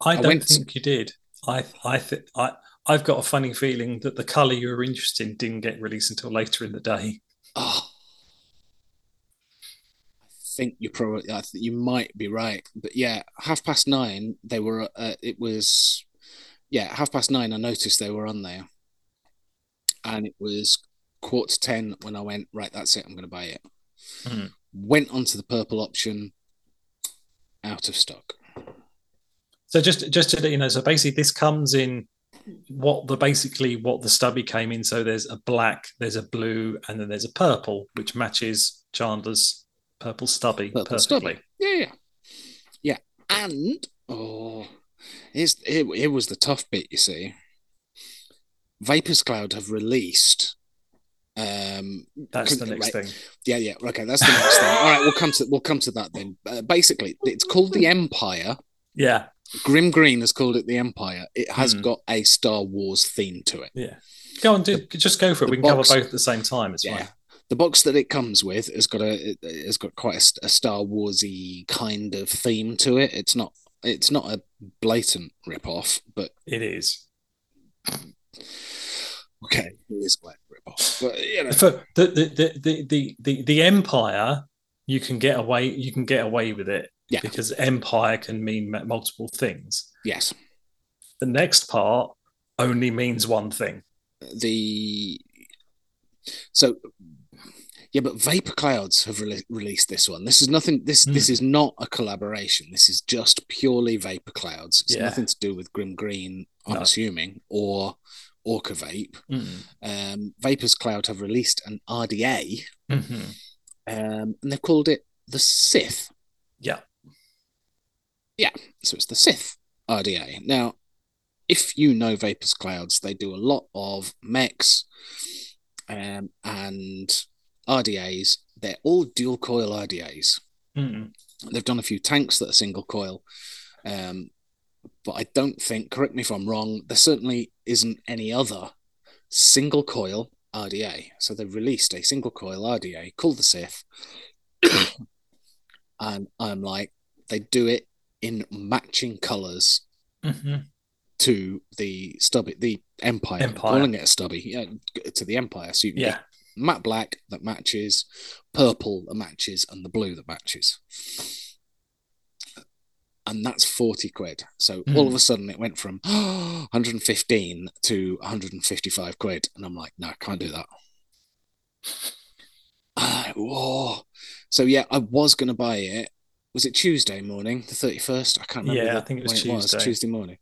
I I don't think you did. I I think I I've got a funny feeling that the colour you were interested in didn't get released until later in the day. oh, think you probably, I think you might be right, but yeah, half past nine they were. Uh, it was, yeah, half past nine. I noticed they were on there, and it was quarter to ten when I went. Right, that's it. I'm going to buy it. Hmm. Went onto the purple option. Out of stock. So just just to let you know, so basically this comes in what the basically what the stubby came in. So there's a black, there's a blue, and then there's a purple, which matches Chandler's purple stubby Purple perfectly. stubby. Yeah, yeah, yeah. And oh, it. It was the tough bit. You see, Vaperz Cloud have released. Um, That's the Right. next thing. yeah, yeah. Okay, that's the next thing. All right, we'll come to we'll come to that then. Uh, basically, it's called the Empire. Yeah, Grimm Green has called it the Empire. It has Hmm. got a Star Wars theme to it. yeah. Go on, do, just go for it. We can box- cover both at the same time. It's Yeah. fine. The box that it comes with has got a has got quite a, a Star Warsy kind of theme to it. It's not it's not a blatant rip off, but It is. okay, it is quite a rip off. But you know, For the the, the, the, the, the the Empire, you can get away. You can get away with it. Yeah. Because Empire can mean multiple things. yes, The next part only means one thing. the so yeah, but Vapor Clouds have rele released this one. This is nothing. This Hmm. this is not a collaboration. This is just purely Vapor Clouds. It's Yeah. nothing to do with Grimm Green. I'm No. assuming or Orca Vape. Um, Vaperz Cloud have released an RDA, Mhm. um, and they've called it the Sith. Yeah. Yeah, so it's the Sith RDA. Now, if you know Vapors Clouds, they do a lot of mechs um, and RDAs. They're all dual coil RDAs. Mhm. They've done a few tanks that are single coil. Um, but I don't think, correct me if I'm wrong, there certainly isn't any other single coil RDA. So they've released a single coil RDA called the Sith. and I'm like, they do it in matching colors Mhm. to the stubby, the Empire. Empire. Calling it a stubby, yeah, to the Empire. So you can Yeah. Matte black that matches, purple that matches, and the blue that matches. And that's 40 quid. So all of a sudden it went from 115 to 155 quid. And I'm like, no, I can't do that. Whoa. So yeah, I was going to buy it. Was it Tuesday morning, the 31st? I can't remember. Yeah, I think it was Tuesday. Tuesday morning.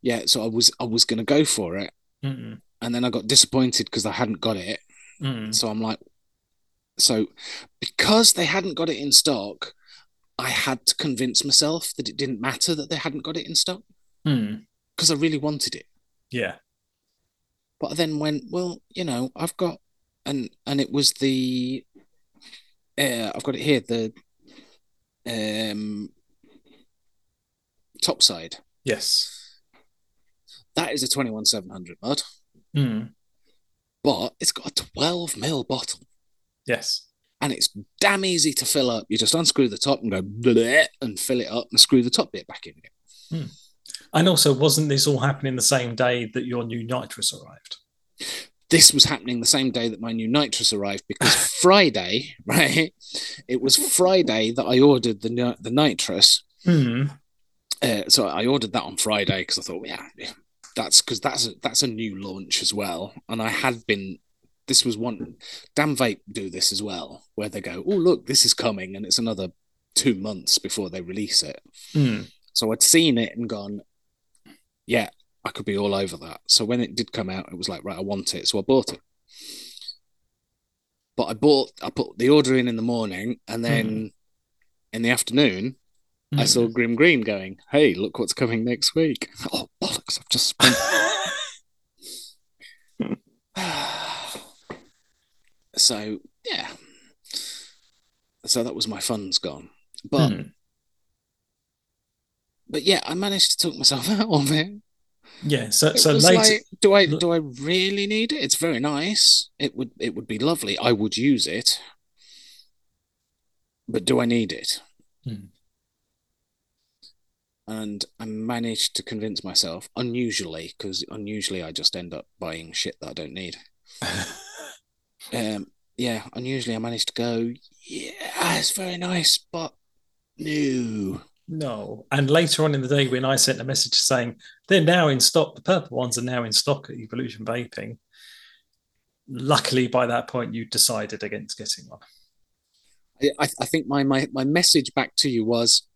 Yeah, so I was I was going to go for it. Mhm. And then I got disappointed because I hadn't got it. Mhm. So I'm like, so because they hadn't got it in stock, I had to convince myself that it didn't matter that they hadn't got it in stock because I really wanted it. Yeah. But I then went, well, you know, I've got, and and it was the, uh, I've got it here, the, um, Topside. Yes. That is a twenty one seven hundred mod, Mhm. But it's got a twelve mil bottle. Yes. and it's damn easy to fill up. You just unscrew the top and go and fill it up and screw the top bit back in again. And also, wasn't this all happening the same day that your new nitrous arrived? This was happening the same day that my new nitrous arrived because Friday, right? It was Friday that I ordered the the nitrous. Mhm. Uh, so I ordered that on Friday because I thought, yeah, that's because that's a, that's a new launch as well. And I had been. This was one. Damn vape do this as well, where they go, oh look, this is coming, and it's another two months before they release it. Mhm. So I'd seen it and gone, yeah, I could be all over that. So when it did come out, it was like, right, I want it. So I bought it. but I bought I put the order in in the morning, and then Hmm. in the afternoon I saw Grimm Green going, "Hey, look what's coming next week!" Oh bollocks! I've just spent. so yeah, so that was my funds gone, but Hmm. but yeah, I managed to talk myself out of it. yeah. So It so later. like, do I do I really need it? It's very nice. It would it would be lovely. I would use it, but do I need it? Hmm. And I managed to convince myself, unusually, because unusually I just end up buying shit that I don't need. Um, yeah, unusually I managed to go, yeah, it's very nice, but no. No. And later on in the day, when I sent a message saying they're now in stock, the purple ones are now in stock at Evolution Vaping. Luckily, by that point, you decided against getting one. I, I think my, my my message back to you was,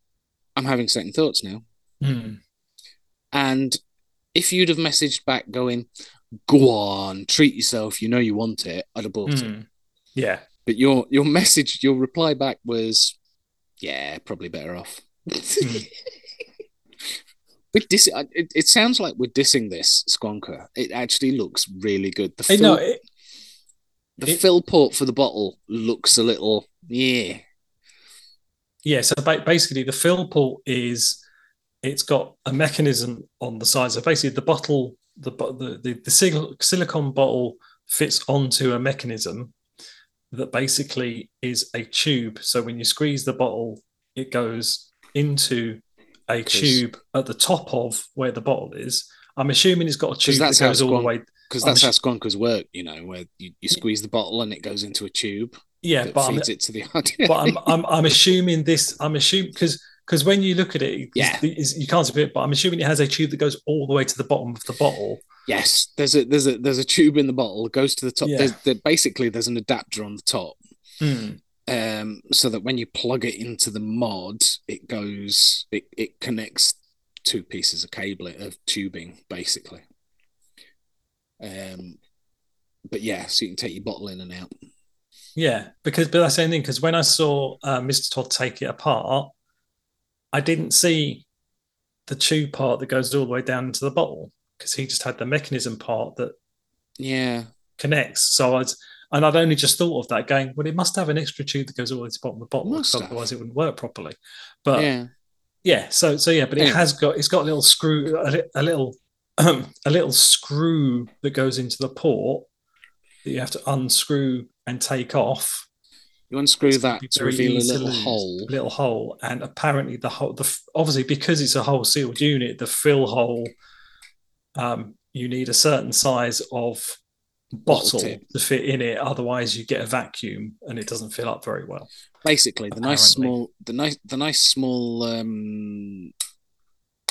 I'm having second thoughts now. Hmm. And if you'd have messaged back going, go on, treat yourself, you know you want it, I'd have bought it. Hmm. Yeah. But your your message, your reply back was, yeah, probably better off. Hmm. We're diss- it, it sounds like we're dissing this Squonker. It actually looks really good. The fill, no, it, the it- fill port for the bottle looks a little yeah. Yeah. So basically, the fill port is it's got a mechanism on the side. So basically, the bottle, the the the, the silicon bottle fits onto a mechanism that basically is a tube. So when you squeeze the bottle, it goes into a tube at the top of where the bottle is. I'm assuming it's got a tube that goes all the way. Because I'm that's how Squonkers work, you know, where you, you squeeze the bottle and it goes into a tube Yeah, but I'm, it to the idea. but I'm, I'm I'm assuming this. I'm assuming because because when you look at it, Yeah. it's- you can't see it. But I'm assuming it has a tube that goes all the way to the bottom of the bottle. Yes, there's a there's a there's a tube in the bottle. Goes to the top. Yeah. There's there, basically there's an adapter on the top, Hmm. um, so that when you plug it into the mod, it goes it it connects two pieces of cable of tubing basically. Um, but yeah, so you can take your bottle in and out. Yeah, because but that's the same thing. Because when I saw uh, Mr. Todd take it apart, I didn't see the tube part that goes all the way down into the bottle because he just had the mechanism part that Yeah, connects. So I'd and I'd only just thought of that, going, well, it must have an extra tube that goes all the way to the bottom of the bottle, because otherwise it wouldn't work properly. But yeah, yeah, so so yeah, but it Anyway. has got it's got a little screw, a, a little a little screw that goes into the port that you have to unscrew and take off. you unscrew that to reveal a little hole. little hole, and apparently the whole the obviously because it's a whole sealed unit, the fill hole, um, you need a certain size of Bottle tip. to fit in it. Otherwise, you get a vacuum and it doesn't fill up very well. Basically, the nice small, the nice, the nice small um,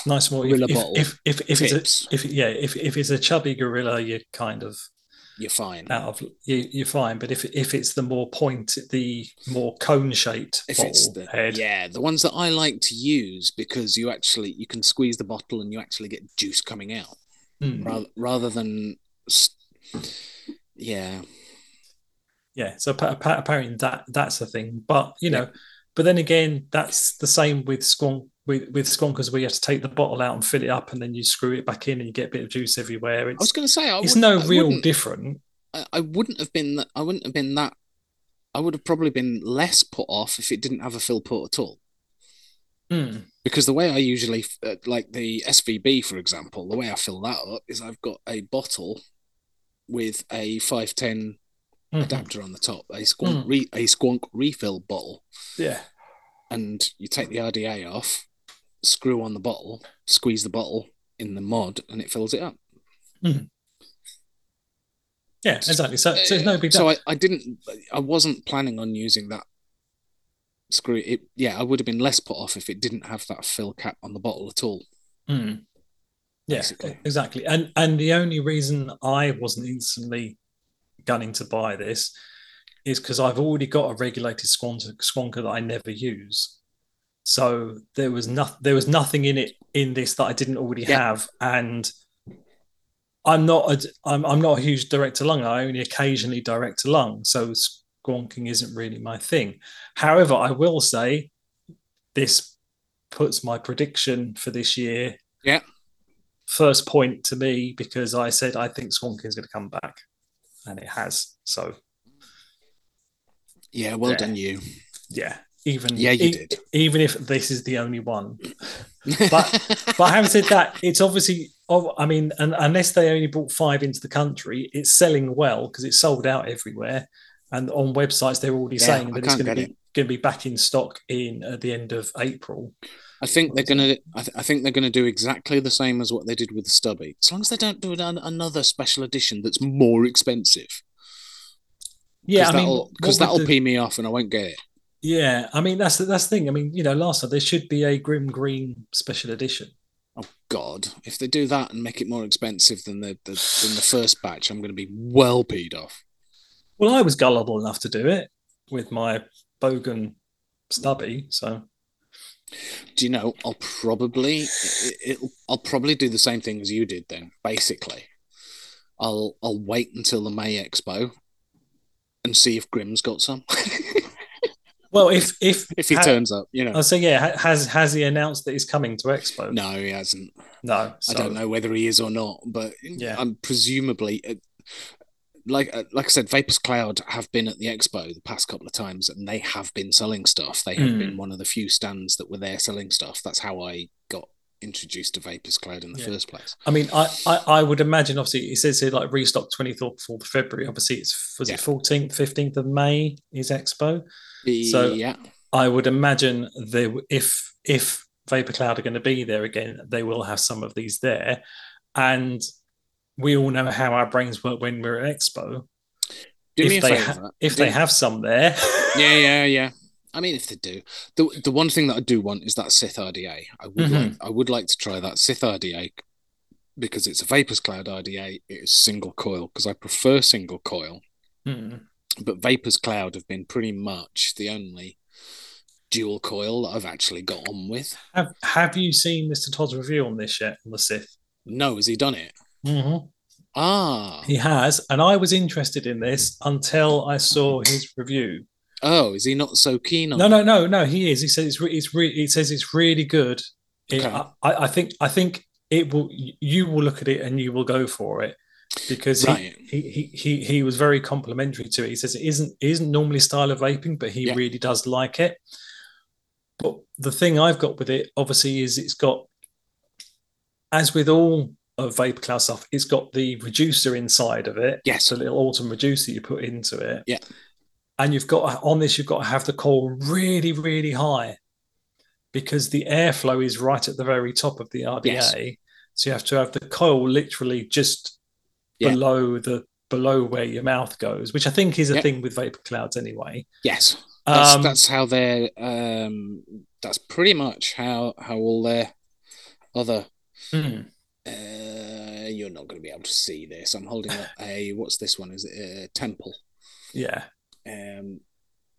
Nice Gorilla if, bottle if if if, if it's a, if yeah if if it's a chubby gorilla, you're kind of You're fine. out of you, you're fine. But if if it's the more point, the more cone shaped if it's the head, yeah the ones that i like to use because you actually you can squeeze the bottle and you actually get juice coming out Mm. rather, rather than yeah yeah so appa- appa- apparently that that's the thing but you know but then again that's the same with squonk with with squonkers where you have to take the bottle out and fill it up and then you screw it back in and you get a bit of juice everywhere i was going to say I it's no I real different I, I wouldn't have been that i wouldn't have been that i would have probably been less put off if it didn't have a fill port at all Mm. because the way i usually uh, like the svb for example the way i fill that up is i've got a bottle with a 510 Mhm. adapter on the top a squonk Mm. re, a squonk refill bottle yeah and you take the RDA off, screw on the bottle, squeeze the bottle in the mod, and it fills it up. yeah exactly so, so it's no big So I, I didn't, I wasn't planning on using that screw. It, yeah, I would have been less put off if it didn't have that fill cap on the bottle at all. Mm. yeah Basically. exactly and and the only reason i wasn't instantly gunning to buy this is because i've already got a regulated squonker, squonker that i never use so there was nothing there was nothing in it in this that i didn't already Yeah. have and i'm not a I'm, I'm not a huge director lung i only occasionally direct a lung so squonking isn't really my thing. However, I will say this puts my prediction for this year. Yeah. First point to me because I said I think squonking is going to come back, and it has. So Yeah, well Yeah. done, you. yeah, even Yeah, you e- did. even if this is the only one. But having said that, it's obviously. oh, I mean, un unless they only brought five into the country, it's selling well because it's sold out everywhere. And on websites, they're already Yeah, saying that it's going to be going to be back in stock in at the end of April. I think they're gonna. I, th- I think they're gonna do exactly the same as what they did with the stubby. As long as they don't do an, another special edition that's more expensive. Yeah, I mean, that'll, because that'll the- pee me off, and I won't get it. Yeah, I mean that's the, that's the thing. I mean, you know, last time there should be a Grimm Green special edition. Oh God! If they do that and make it more expensive than the, the than the first batch, I'm going to be well peed off. Well, I was gullible enough to do it with my Bogan stubby, so Do you know? I'll probably I'll probably do the same thing as you did. Then basically, I'll I'll wait until the May Expo and see if Grimm's got some. well, if if if he ha- turns up, you know. I say, yeah, has has he announced that he's coming to Expo? No, he hasn't. no. I don't know whether he is or not, but Yeah. I'm presumably uh, like uh, like I said, Vaperz Cloud have been at the expo the past couple of times, and they have been selling stuff. They have Mm. been one of the few stands that were there selling stuff. That's how I got introduced to Vaperz Cloud in the Yeah. first place. I mean, I, I I would imagine. Obviously, it says here like restock twenty fourth of February. Obviously, it's was Yeah. it fourteenth, fifteenth of May is Expo. So- yeah, I would imagine they if if Vapor Cloud are going to be there again, they will have some of these there, and we all know how our brains work when we're at Expo. do if they ha- if Do- they have some there, yeah, yeah, yeah. I mean, if they do, the the one thing that I do want is that Sith RDA. I would Mhm. like I would like to try that Sith RDA because it's a Vaperz Cloud RDA. It is single coil because I prefer single coil. Hmm. But Vaperz Cloud have been pretty much the only dual coil that I've actually got on with. have have you seen Mr. Todd's review on this yet on the Sith? No, has he done it? Mm-hmm. Ah, He has, and I was interested in this until I saw his review. oh, is he not so keen on? No, it? no, no, no. He is. He says it's re- it's re- He says it's really good. It- Okay. I, I think I think it will. You will look at it and you will go for it because Right. he, he he he was very complimentary to it. He says it isn't isn't normally style of vaping, but he Yeah. really does like it. But the thing I've got with it, obviously, is it's got, as with all of vapor cloud stuff, it's got the reducer inside of it. Yes. A little autumn reducer you put into it. Yeah. And you've got on this, you've got to have the coil really, really high because the airflow is right at the very top of the RDA. Yes. So you have to have the coil literally just Yeah. below the below where your mouth goes, which I think is a Yeah. thing with vapor clouds anyway. Yes, that's, Um, that's how they're. Um, that's pretty much how how all their other. hmm. Uh, you're not going to be able to see this. I'm holding up a what's this one? Is it a temple? Yeah. Um,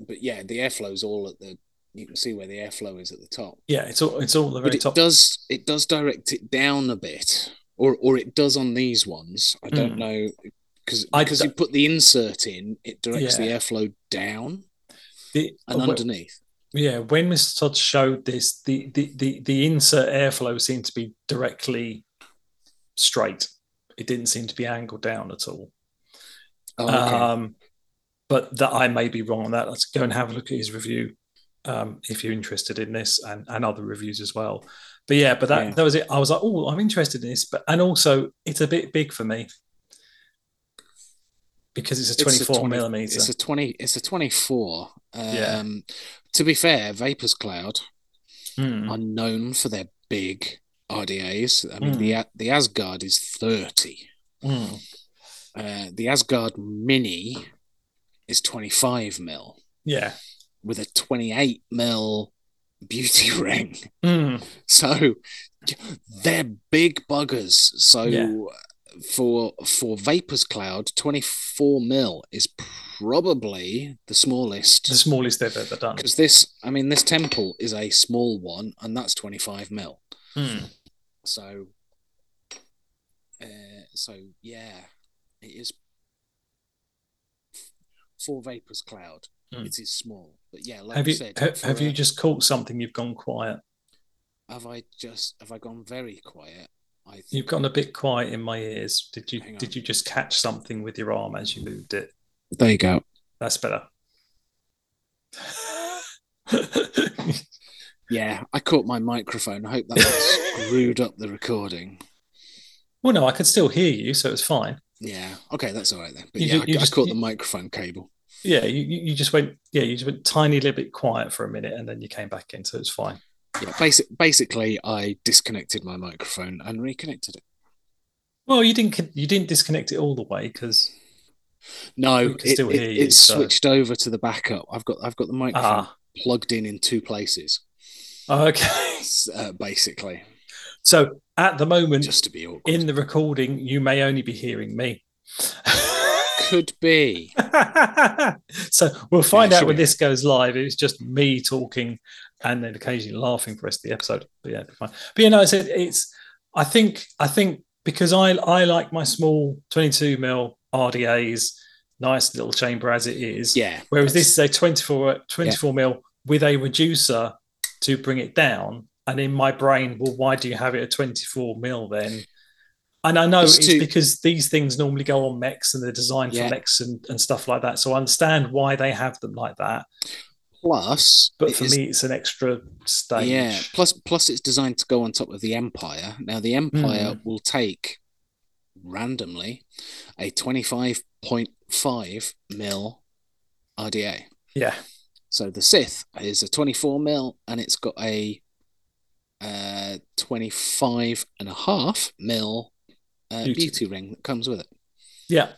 but yeah, the airflow's all at the. You can see where the airflow is at the top. Yeah, it's all it's all the but very it top. does it does direct it down a bit or or it does on these ones i don't Hmm. know because because d- you put the insert in it directs the airflow down The- and uh, underneath yeah, when Mr. Todd showed this, the, the the the insert airflow seemed to be directly straight. It didn't seem to be angled down at all. oh, okay. Um, but that I may be wrong on that. Let's go and have a look at his review um, if you're interested in this and, and other reviews as well. But yeah, but that, Yeah. that was it. I was like, oh, I'm interested in this, but and also it's a bit big for me because it's a It's 24 20 millimeter. it's a 20 it's a 24 um Yeah. to be fair Vaperz Cloud Hmm. are known for their big rdas i mean Hmm. the the asgard is 30 Hmm. uh the asgard mini is 25 mil Yeah. with a 28 mil beauty ring. Hmm. So they're big buggers. So Yeah. for for Vaperz Cloud, 24 mil is probably the smallest. The smallest they've ever done. Because this, I mean, this temple is a small one, and that's 25 mil. Hmm. So, uh, so yeah, it is for Vaperz Cloud, Mm. it is small. But yeah, like have you you said, ha- for have you just caught something? You've gone quiet. have I just have I gone very quiet? I think You've gone a bit quiet in my ears. Did you did you just catch something with your arm as you moved it? there you go. That's better. Yeah, I caught my microphone. I hope that screwed up the recording. well, no, I could still hear you, so it's fine. Yeah, okay, that's all right then. But You yeah, ju- I, you I just- caught you- the microphone cable. Yeah, you, you just went. Yeah, you just went tiny little bit quiet for a minute, and then you came back in, so it's fine. Yeah, basic, basically, I disconnected my microphone and reconnected it. Well, you didn't you didn't disconnect it all the way because No, it, it, you, it so- switched over to the backup. I've got I've got the microphone ah plugged in in two places, okay. uh, basically, So at the moment just to be awkward. in the recording, you may only be hearing me. Could be. so we'll find Yeah, out when this goes live. It's just me talking and then occasionally laughing for the rest of the episode. But yeah, fine. But you know, I said it's. I think. I think because I I like my small 22 mil RDAs, nice little chamber as it is. Yeah. Whereas this is a 24 24 mil with a reducer to bring it down. And in my brain, well, why do you have it at 24 mil then? And I know It's it's, too- because these things normally go on mechs and they're designed Yeah. for mechs and, and stuff like that. So I understand why they have them like that. plus, But for is- me, it's an extra stage. yeah. Plus, plus, it's designed to go on top of the Empire. Now, the Empire Hmm. will take randomly a twenty-five point five mil RDA. Yeah. So the Sith is a 24 mil and it's got a uh 25 and a half mil uh, Beauty. beauty. ring that comes with it. Yeah.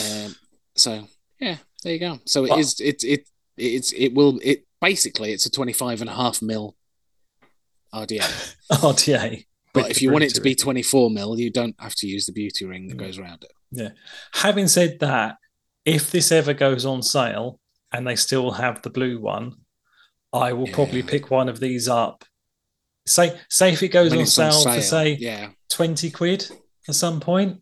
Um, so yeah, there you go. So it Well- is it it it's it will it basically it's a 25 and a half mil RDA. RTA. But if you want it to be 24 mil, you don't have to use the beauty ring that Mm. goes around it. Yeah. Having said that, if this ever goes on sale and they still have the blue one, I will probably pick one of these up. Say, say if it goes on sale, on for say yeah, 20 quid at some point,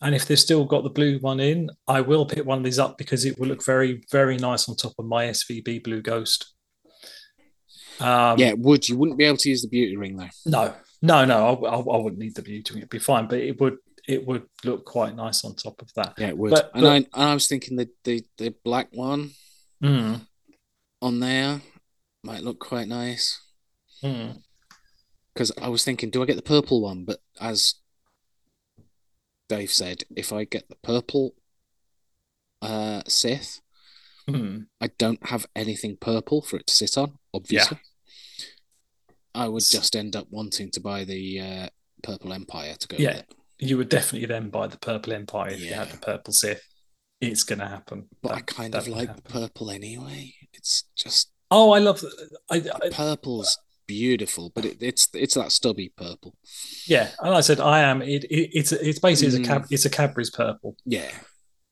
and if they've still got the blue one in, I will pick one of these up because it will look very, very nice on top of my SVB Blue Ghost. Um, yeah, would you wouldn't be able to use the beauty ring though? No, no, no. I, I, I wouldn't need the beauty. Ring. It'd be fine, but it would it would look quite nice on top of that. Yeah, it would. But- and but- I and I was thinking the the the black one Mm, on there might look quite nice mm. Because I was thinking, do I get the purple one? But as Dave said, if I get the purple uh Sith, Mm. I don't have anything purple for it to sit on. Obviously, I would just end up wanting to buy the uh, purple Empire to go Yeah. with it. You would definitely then buy the purple Empire if you had the purple Sith. It's going to happen. But I kind of like happen. purple anyway. It's just Oh, I love. The, I, I purple's beautiful, but it, it's it's that stubby purple. yeah, and I said I am. It, it it's it's basically it's a cab. It's a Cadbury's purple. Yeah,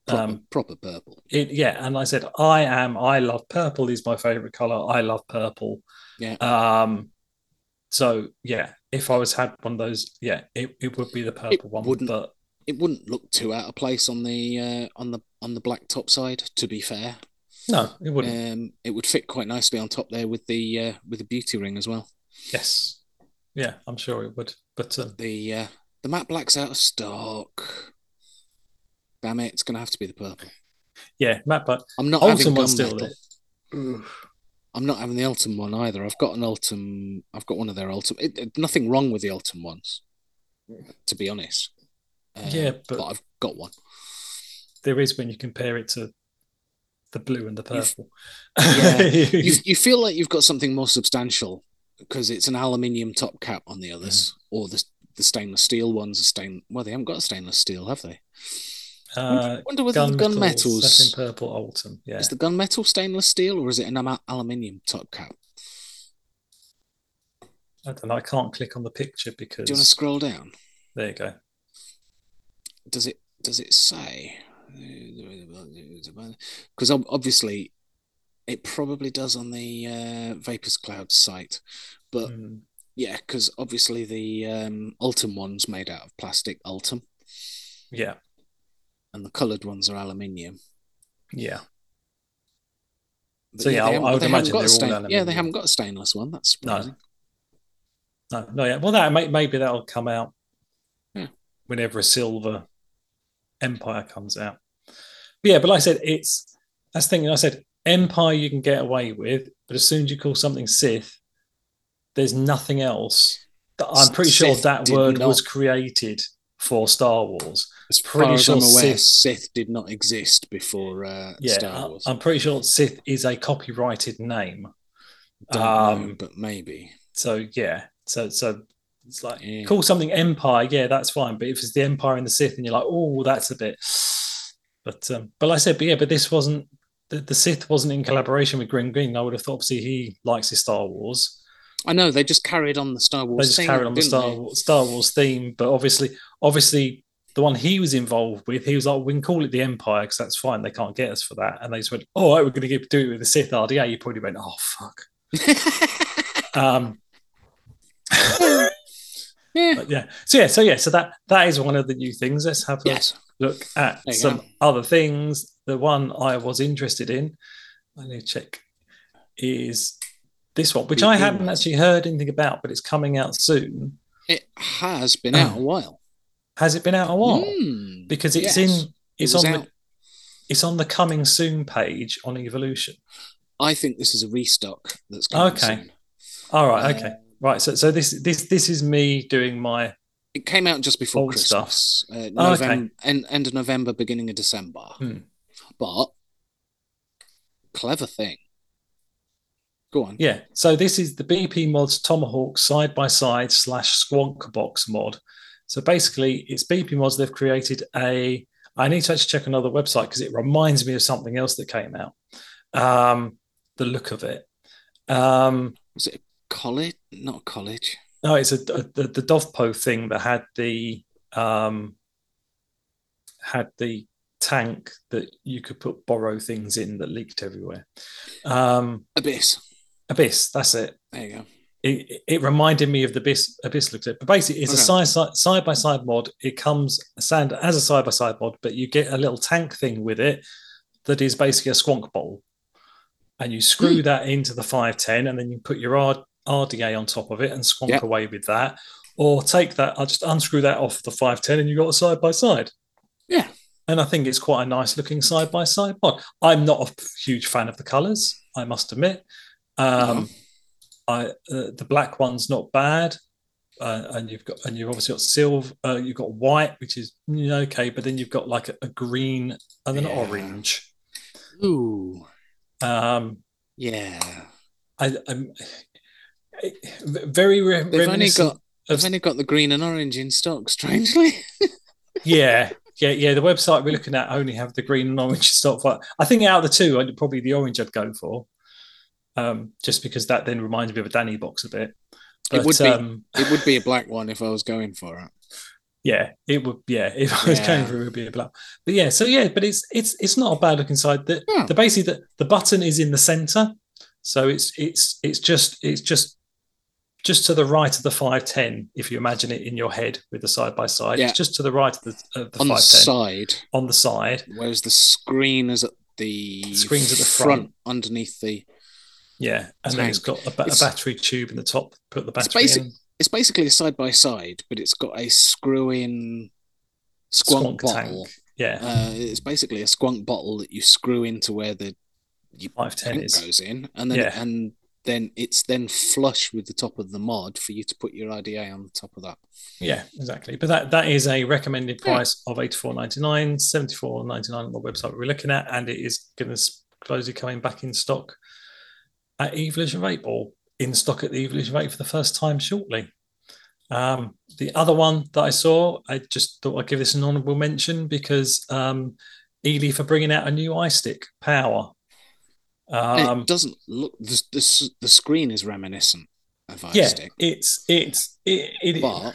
proper, Um, proper purple. It yeah, and I said I am. I love purple. Is my favorite color. I love purple. Yeah. Um. So yeah, if I was had one of those, yeah, it, it would be the purple one. wouldn't- But It wouldn't look too out of place on the uh, on the on the black Topside. To be fair, no, it wouldn't. um, it would fit quite nicely on top there with the uh, with the beauty ring as well. yes. Yeah, I'm sure it would. But um, The uh, the matte black's out of stock. Damn it! It's gonna have to be the purple. yeah, Matt, but I'm not Ultem having one's gunmetal. still I'm not having the Ultem one either. I've got an Ultem. I've got one of their Ultem. It, it- nothing wrong with the Ultem ones, to be honest. Uh, Yeah, but- I've got one. there is when you compare it to the blue and the purple. Yeah, You you feel like you've got something more substantial because it's an aluminium top cap on the others, or the the stainless steel ones are stain. Well, they haven't got a stainless steel, have they? uh, wonder whether the gun metals, in purple Ultem. Yeah, is the gun metal stainless steel or is it an aluminium top cap? I don't know. I can't click on the picture because Do you want to scroll down? there you go. does it does it say because obviously it probably does on the uh, Vaperz Cloud site but Mm, yeah because obviously the um ultem one's made out of plastic ultem yeah, and the colored ones are aluminium Yeah. But So, yeah, they I- would imagine they're all stain- Yeah, they haven't got a stainless one. That's surprising. No, no, yeah. Well, that may, maybe that'll come out Yeah. whenever a silver Empire comes out. Yeah, but like I said, it's that's the thing. I said Empire you can get away with, but as soon as you call something Sith, there's nothing else. I'm pretty sure that word not- was created for Star Wars. As Pretty far as sure I'm aware, Sith- Sith did not exist before uh, Yeah, Star Wars. I'm pretty sure Sith is a copyrighted name. Don't know, um, but maybe. So yeah, so so it's like Yeah. call something Empire, yeah, that's fine. But if it's the Empire and the Sith, and you're like, oh, that's a bit. But um, but like I said, but yeah, but this wasn't the, the Sith wasn't in collaboration with Grimm Green. I would have thought obviously he likes his Star Wars. I know they just carried on the Star Wars. They just theme, carried on the Star? Wars, Star Wars theme, but obviously, obviously. The one he was involved with, he was like, "We can call it the Empire because that's fine. They can't get us for that." And they just went, "Oh, right, we're going to do it with the Sith RDA." You probably went, "Oh, fuck." Um, yeah. Yeah. So yeah. So yeah. So that that is one of the new things. Let's have a Yes. Look at some go. other things. The one I was interested in, I need to check, is this one, which I hadn't actually heard anything about, but it's coming out soon. It has been out a while. Has it been out a while? Mm, Because it's yes. in. It's was on out. the. It's on the coming soon page on Evolution. I think this is a restock that's coming Okay. soon. All right. Uh, Okay. Right. So so this this this is me doing my It came out just before Old stuff. Christmas, uh, Oh, okay. November, end, end of November, beginning of December. Hmm. But clever thing. Go on. Yeah, so this is the BP Mods Tomahawk side by side slash Squonk box mod. So basically, it's BP Mods. They've created a. I need to actually check another website because it reminds me of something else that came out. Um, the look of it. Um, Was it a college? Not a college. No, it's a, a the, the Dovpo thing that had the um, had the tank that you could put boro things in that leaked everywhere. Um, Abyss. Abyss, that's it. There you go. it, it reminded me of the Abyss, Abyss looks at, but basically it's a side side by side mod. It comes stand as a side by side mod, but you get a little tank thing with it that is basically a squonk bowl, and you screw Hmm. that into the five ten, and then you put your R, RDA on top of it and squonk Yep. away with that, or take that. I'll just unscrew that off the five ten, and you got a side by side. Yeah. And I think it's quite a nice looking side by side mod. I'm not a huge fan of the colours, I must admit. Um, No. I uh, the black one's not bad, uh, and you've got and you've obviously got silver. Uh, you've got white, which is you know, okay, but then you've got like a, a green and an Yeah. orange. Ooh. Um, Yeah. I, I'm very re- They've only got of- they've only got the green and orange in stock, strangely. yeah. Yeah, yeah. The website we're looking at only have the green and orange stock. But I think out of the two, I'd probably the orange I'd go for, um, just because that then reminds me of a Danny box a bit. But It would be. um, it would be a black one if I was going for it. yeah, it would. Yeah, if I was going for it, it would be a black. But yeah, so yeah, but it's it's it's not a bad looking side. The Yeah. the basically the, the button is in the center, so it's it's it's just it's just just to the right of the five ten. If you imagine it in your head with the side by side, Yeah. it's just to the right of the, of the On the side, on the side. whereas the screen is at the Screen's at the front. underneath the. Yeah, and then it's got a, ba- a battery tube in the top. Put the It's battery basic- in. It's basically a side by side, but it's got a screw-in squonk, Squonk bottle. tank. Yeah, Uh, it's basically a squonk bottle that you screw into where the five ten tank is. goes in, and then Yeah. and then it's then flush with the top of the mod for you to put your RDA on the top of that. Yeah, exactly. But that that is a recommended Yeah. price of eighty four ninety nine, seventy four ninety nine on the website we're looking at, and it is going to closely coming back in stock at Evolution Vape or in stock at the Evolution Vape for the first time shortly. Um, the other one that I saw, I just thought I'd give this an honourable mention because um, Eleaf bringing out a new iStick Power. Um, it doesn't look the, the the screen is reminiscent of yeah, iStick, it's it's it, it but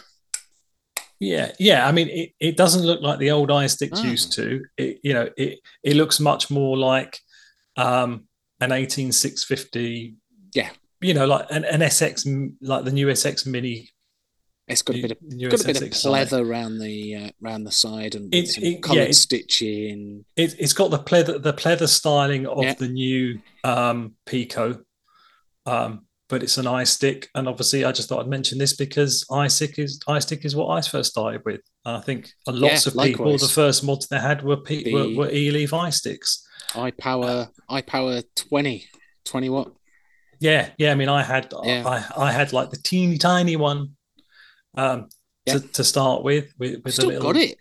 Yeah, yeah. I mean, it, it doesn't look like the old iSticks Oh. used to. It, you know, it it looks much more like um, an eighteen six fifty. Yeah. You know, like an, an SX, like the new SX Mini It's got a bit of got a bit of pleather around the uh, around the side and It- some it- yeah, coloured it- stitching. It, it's got the pleather the pleather styling of Yeah. the new um, Pico, um, but it's an iStick, and obviously I just thought I'd mention this because iStick is iStick is what I first started with. And I think a lots Yeah, of people likewise. the first mods they had were P, The- were, were Eleaf eye sticks. iPower iPower 20, 20 watt. Yeah, yeah. I mean, I had Yeah. I, I had like the teeny tiny one um, Yeah. to, to start with with, with still a little got it.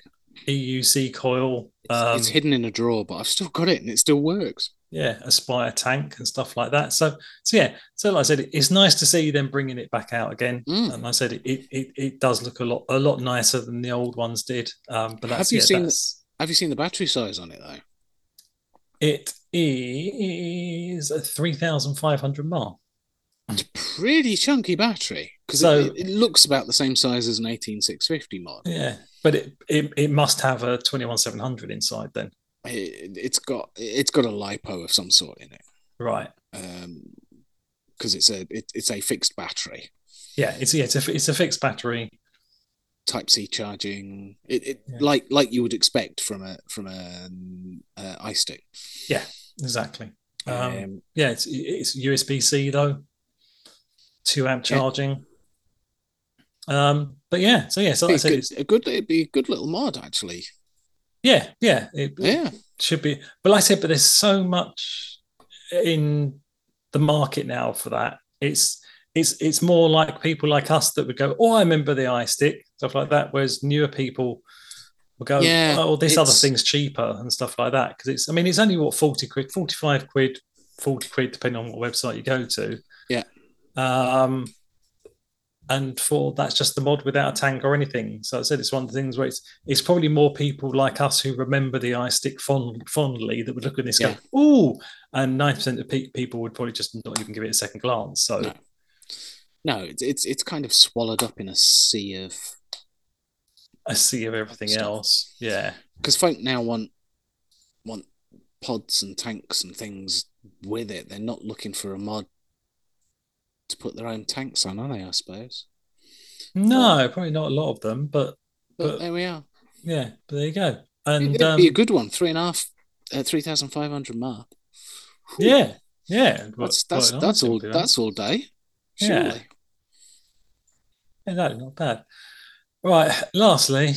EUC coil. It's, Um, it's hidden in a drawer, but I've still got it and it still works. yeah, Aspire tank and stuff like that. So, so yeah, so like I said, it's nice to see them bringing it back out again. Mm. And I said it, it, it, does look a lot a lot nicer than the old ones did. Um, but Have you yeah, seen- that's, Have you seen the battery size on it though? it is a three thousand five hundred mAh. It's a pretty chunky battery because So- it, it looks about the same size as an 18650 mod. Yeah, but it, it it must have a twenty one seven hundred inside then, It, it's got it's got a lipo of some sort in it right? Um because it's a it, it's a fixed battery. Yeah, it's yeah, it's a it's a fixed battery. Type C charging, it, it Yeah. like like you would expect from a from a uh, iStick. Yeah, exactly. Um, Um, yeah, it's it's USB C though, two amp Yeah. Um, but yeah, so yeah, so like I said, be it's, a good it'd be a good little mod actually. yeah, yeah, it, Yeah, should be. But like I said, but there's so much in the market now for that. It's it's it's more like people like us that would go, oh, I remember the iStick stuff like that. Whereas newer people will go, Yeah, oh, this other thing's cheaper and stuff like that because it's. I mean, it's only what forty quid, forty five quid, forty quid, depending on what website you go to. Yeah. Um. And for that's just the mod without a tank or anything. So I said it's one of the things where it's it's probably more people like us who remember the iStick fond, fondly that would look at this Yeah. go, ooh, and nine percent of pe- people would probably just not even give it a second glance. So No. no, it's it's it's kind of swallowed up in a sea of a sea of everything Stuff. else. Yeah, because folk now want want pods and tanks and things with it. They're not looking for a mod to put their own tanks on, are they? I suppose. no, probably not a lot of them, but But, But- there we are. yeah, but there you go. And It'd um, be a good one. Three and a half, uh, three thousand five hundred mark. yeah, yeah, That's that's nice that's all. That's all day. Yeah. Surely. Yeah, no, not bad. Right. Lastly,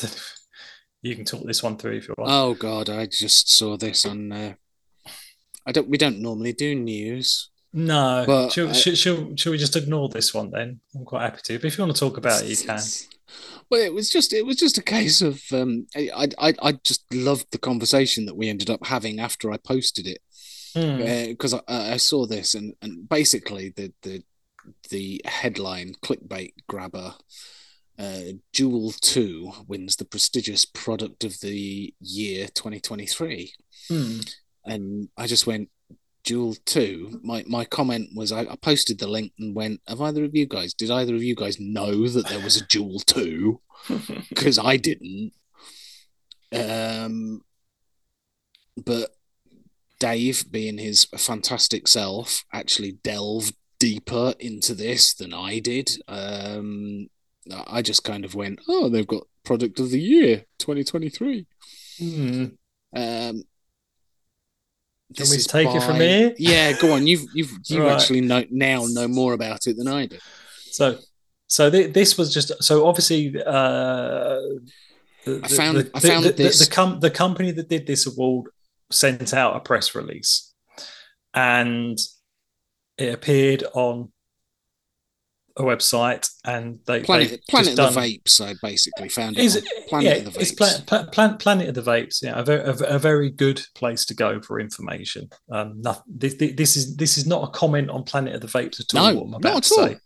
you can talk this one through if you want. Oh God, I just saw this on. Uh, I don't. We don't normally do news. No, but shall, I- shall, shall, shall we just ignore this one then? I'm quite happy to. But if you want to talk about it, you can. Well, it was just it was just a case of um, I I I just loved the conversation that we ended up having after I posted it Hmm. because I, I saw this and and basically the the the headline clickbait grabber. Uh, Juul 2 wins the prestigious product of the year 2023. Hmm. and I just went Juul Two. My my comment was I, I posted the link and went, Have either of you guys did either of you guys know that there was a Juul Two? Because I didn't. Um, but Dave, being his fantastic self, actually delved deeper into this than I did. Um, I just kind of went, Oh, they've got product of the year 2023. Hmm. Um, Can we take it from here? Yeah, go on. You've you've you Right. actually know now know more about it than I do. So, so th- this was just so obviously. Uh, the, I found- the, I the- found the, this- The, com- the company that did this award sent out a press release, and it appeared on a website, and they Planet they've Planet of done- the Vapes. I basically found it. Is it Planet yeah, of the It's Vapes. Pla- Pla- Planet of the Vapes. Yeah, a very, a, a very good place to go for information. Um, nothing, this, this is this is not a comment on Planet of the Vapes at all. No, what I'm not at to all. say.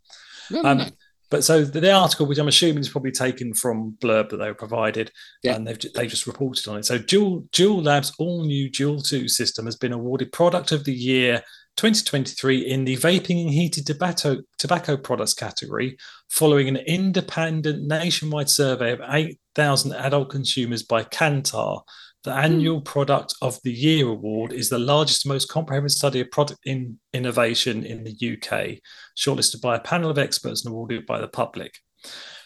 no, no, Um, no. But so the, the article, which I'm assuming is probably taken from blurb that they were provided, Yeah. and they've they just reported on it. So Juul Juul Labs all new Juul Two system has been awarded Product of the Year 2023 in the vaping and heated tobacco tobacco products category, following an independent nationwide survey of 8,000 adult consumers by Kantar. The hmm. annual Product of the Year award is the largest, most comprehensive study of product in innovation in the UK shortlisted by a panel of experts and awarded by the public.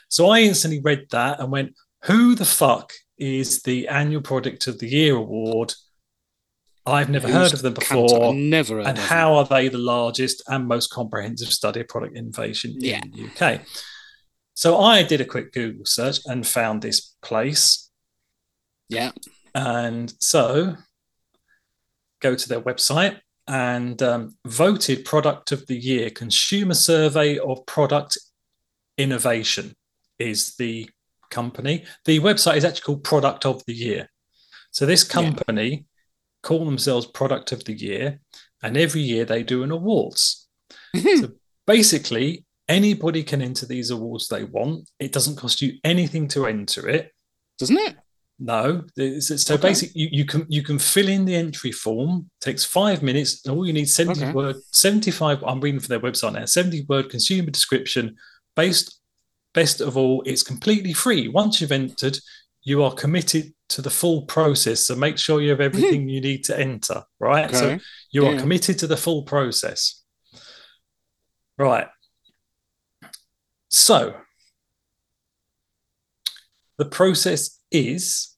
So I instantly read that and went, "Who the fuck is the annual product of the year award?" I've never heard of them before. Never heard and how are they the largest and most comprehensive study of product innovation Yeah. in the UK? So I did a quick Google search and found this place. Yeah. And so go to their website and um, voted product of the year consumer survey of product innovation is the company. The website is actually called product of the year. So this company call themselves product of the year and every year they do an awards. so basically anybody can enter these awards they want. It doesn't cost you anything to enter it. Doesn't it? No, so, Okay. basically, you, you can you can fill in the entry form. takes five minutes. And all you need seventy Okay. word, seventy five. I'm reading from their website now. Seventy word consumer description. Based, best of all, it's completely free. Once you've entered, you are committed to the full process. So make sure you have mm-hmm. everything you need to enter. Right. So Okay. you are committed to the full process. Right. So the process is.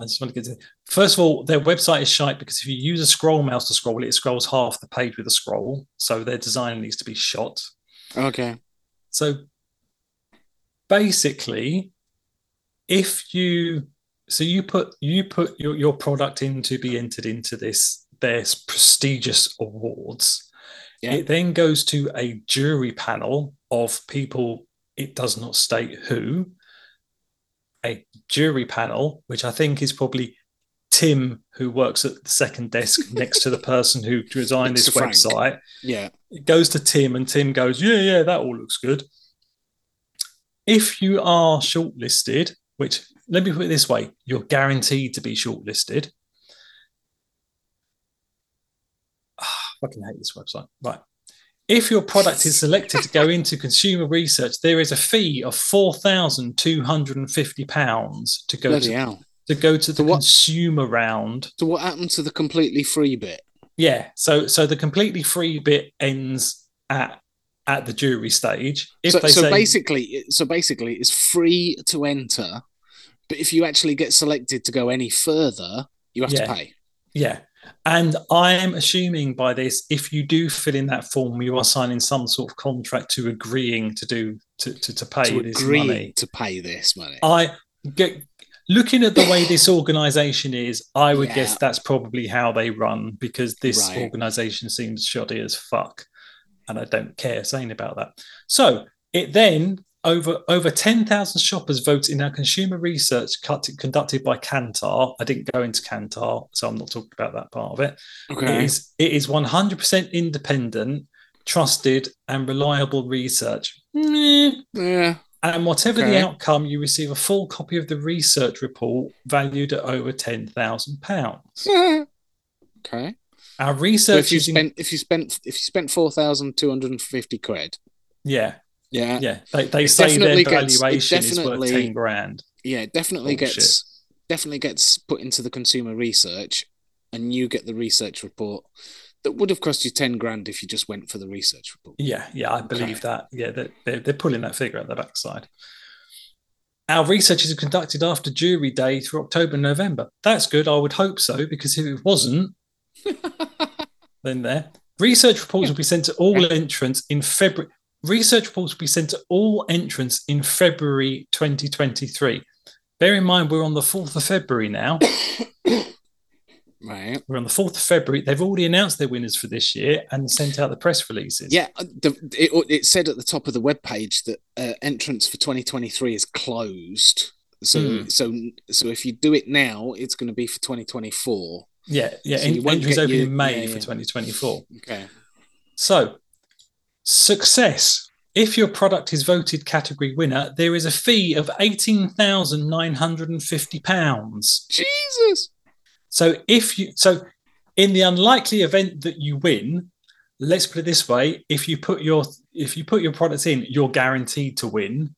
I just want to get to. First of all, their website is shite because if you use a scroll mouse to scroll it scrolls half the page with a scroll. So their design needs to be shot. Okay. So basically, if you so you put you put your, your product in to be entered into this their prestigious awards, Yeah. it then goes to a jury panel of people, it does not state who, a jury panel, which I think is probably Tim, who works at the second desk next to the person who designed Next this website Yeah. it goes to Tim, and Tim goes, Yeah, yeah, that all looks good. If you are shortlisted, which let me put it this way, you're guaranteed to be shortlisted. Ah, I fucking hate this website. Right. If your product is selected to go into consumer research, there is a fee of four thousand two hundred and fifty pounds to go Bloody to, hell. to go to the So what- consumer round. So what happened to the completely free bit? Yeah. So so the completely free bit ends at at the jury stage. If so, so say basically, so basically, it's free to enter, but if you actually get selected to go any further, you have Yeah. to pay. yeah. And I am assuming by this, if you do fill in that form, you are signing some sort of contract to agreeing to do to to, to pay to this agree money. to pay this money. I get looking at the way this organization is, I would Yeah. guess that's probably how they run because this Right. organization seems shoddy as fuck. And I don't care saying about that. So it then over over 10,000 shoppers vote in our consumer research cut, conducted by Kantar. I didn't go into Kantar, so I'm not talking about that part of it. It okay. is it is 100% independent, trusted, and reliable research. Yeah. And whatever the outcome, you receive a full copy of the research report valued at over ten thousand pounds. okay. Our So research if you in- spent if you spent if you spent four thousand two hundred and fifty quid, yeah, yeah, yeah. They, they It say their definitely gets- valuation is worth ten grand. yeah, it definitely Bullshit. gets definitely gets put into the consumer research, and you get the research report that would have cost you ten grand if you just went for the research report. Yeah, yeah, I believe Okay. that. Yeah, they're, they're, pulling that figure at the backside. Our research is conducted after jury day through October and November. That's good. I would hope so, because if it wasn't, then there. Research reports will be sent to all entrants in February. Research reports will be sent to all entrants in February 2023. Bear in mind, we're on the 4th of February now. Right. We're on the 4th of February. They've already announced their winners for this year and sent out the press releases. Yeah, uh, the, it, it said at the top of the webpage that uh, entrance for 2023 is closed. So, Hmm. so, so if you do it now, it's going to be for 2024. Yeah, yeah. So you en- won't entries get open your- in May yeah, for 2024. Okay. So, success. If your product is voted category winner, there is a fee of £18,950. Jesus. So, if you, so in the unlikely event that you win, let's put it this way if you put your if you put your products in you're guaranteed to win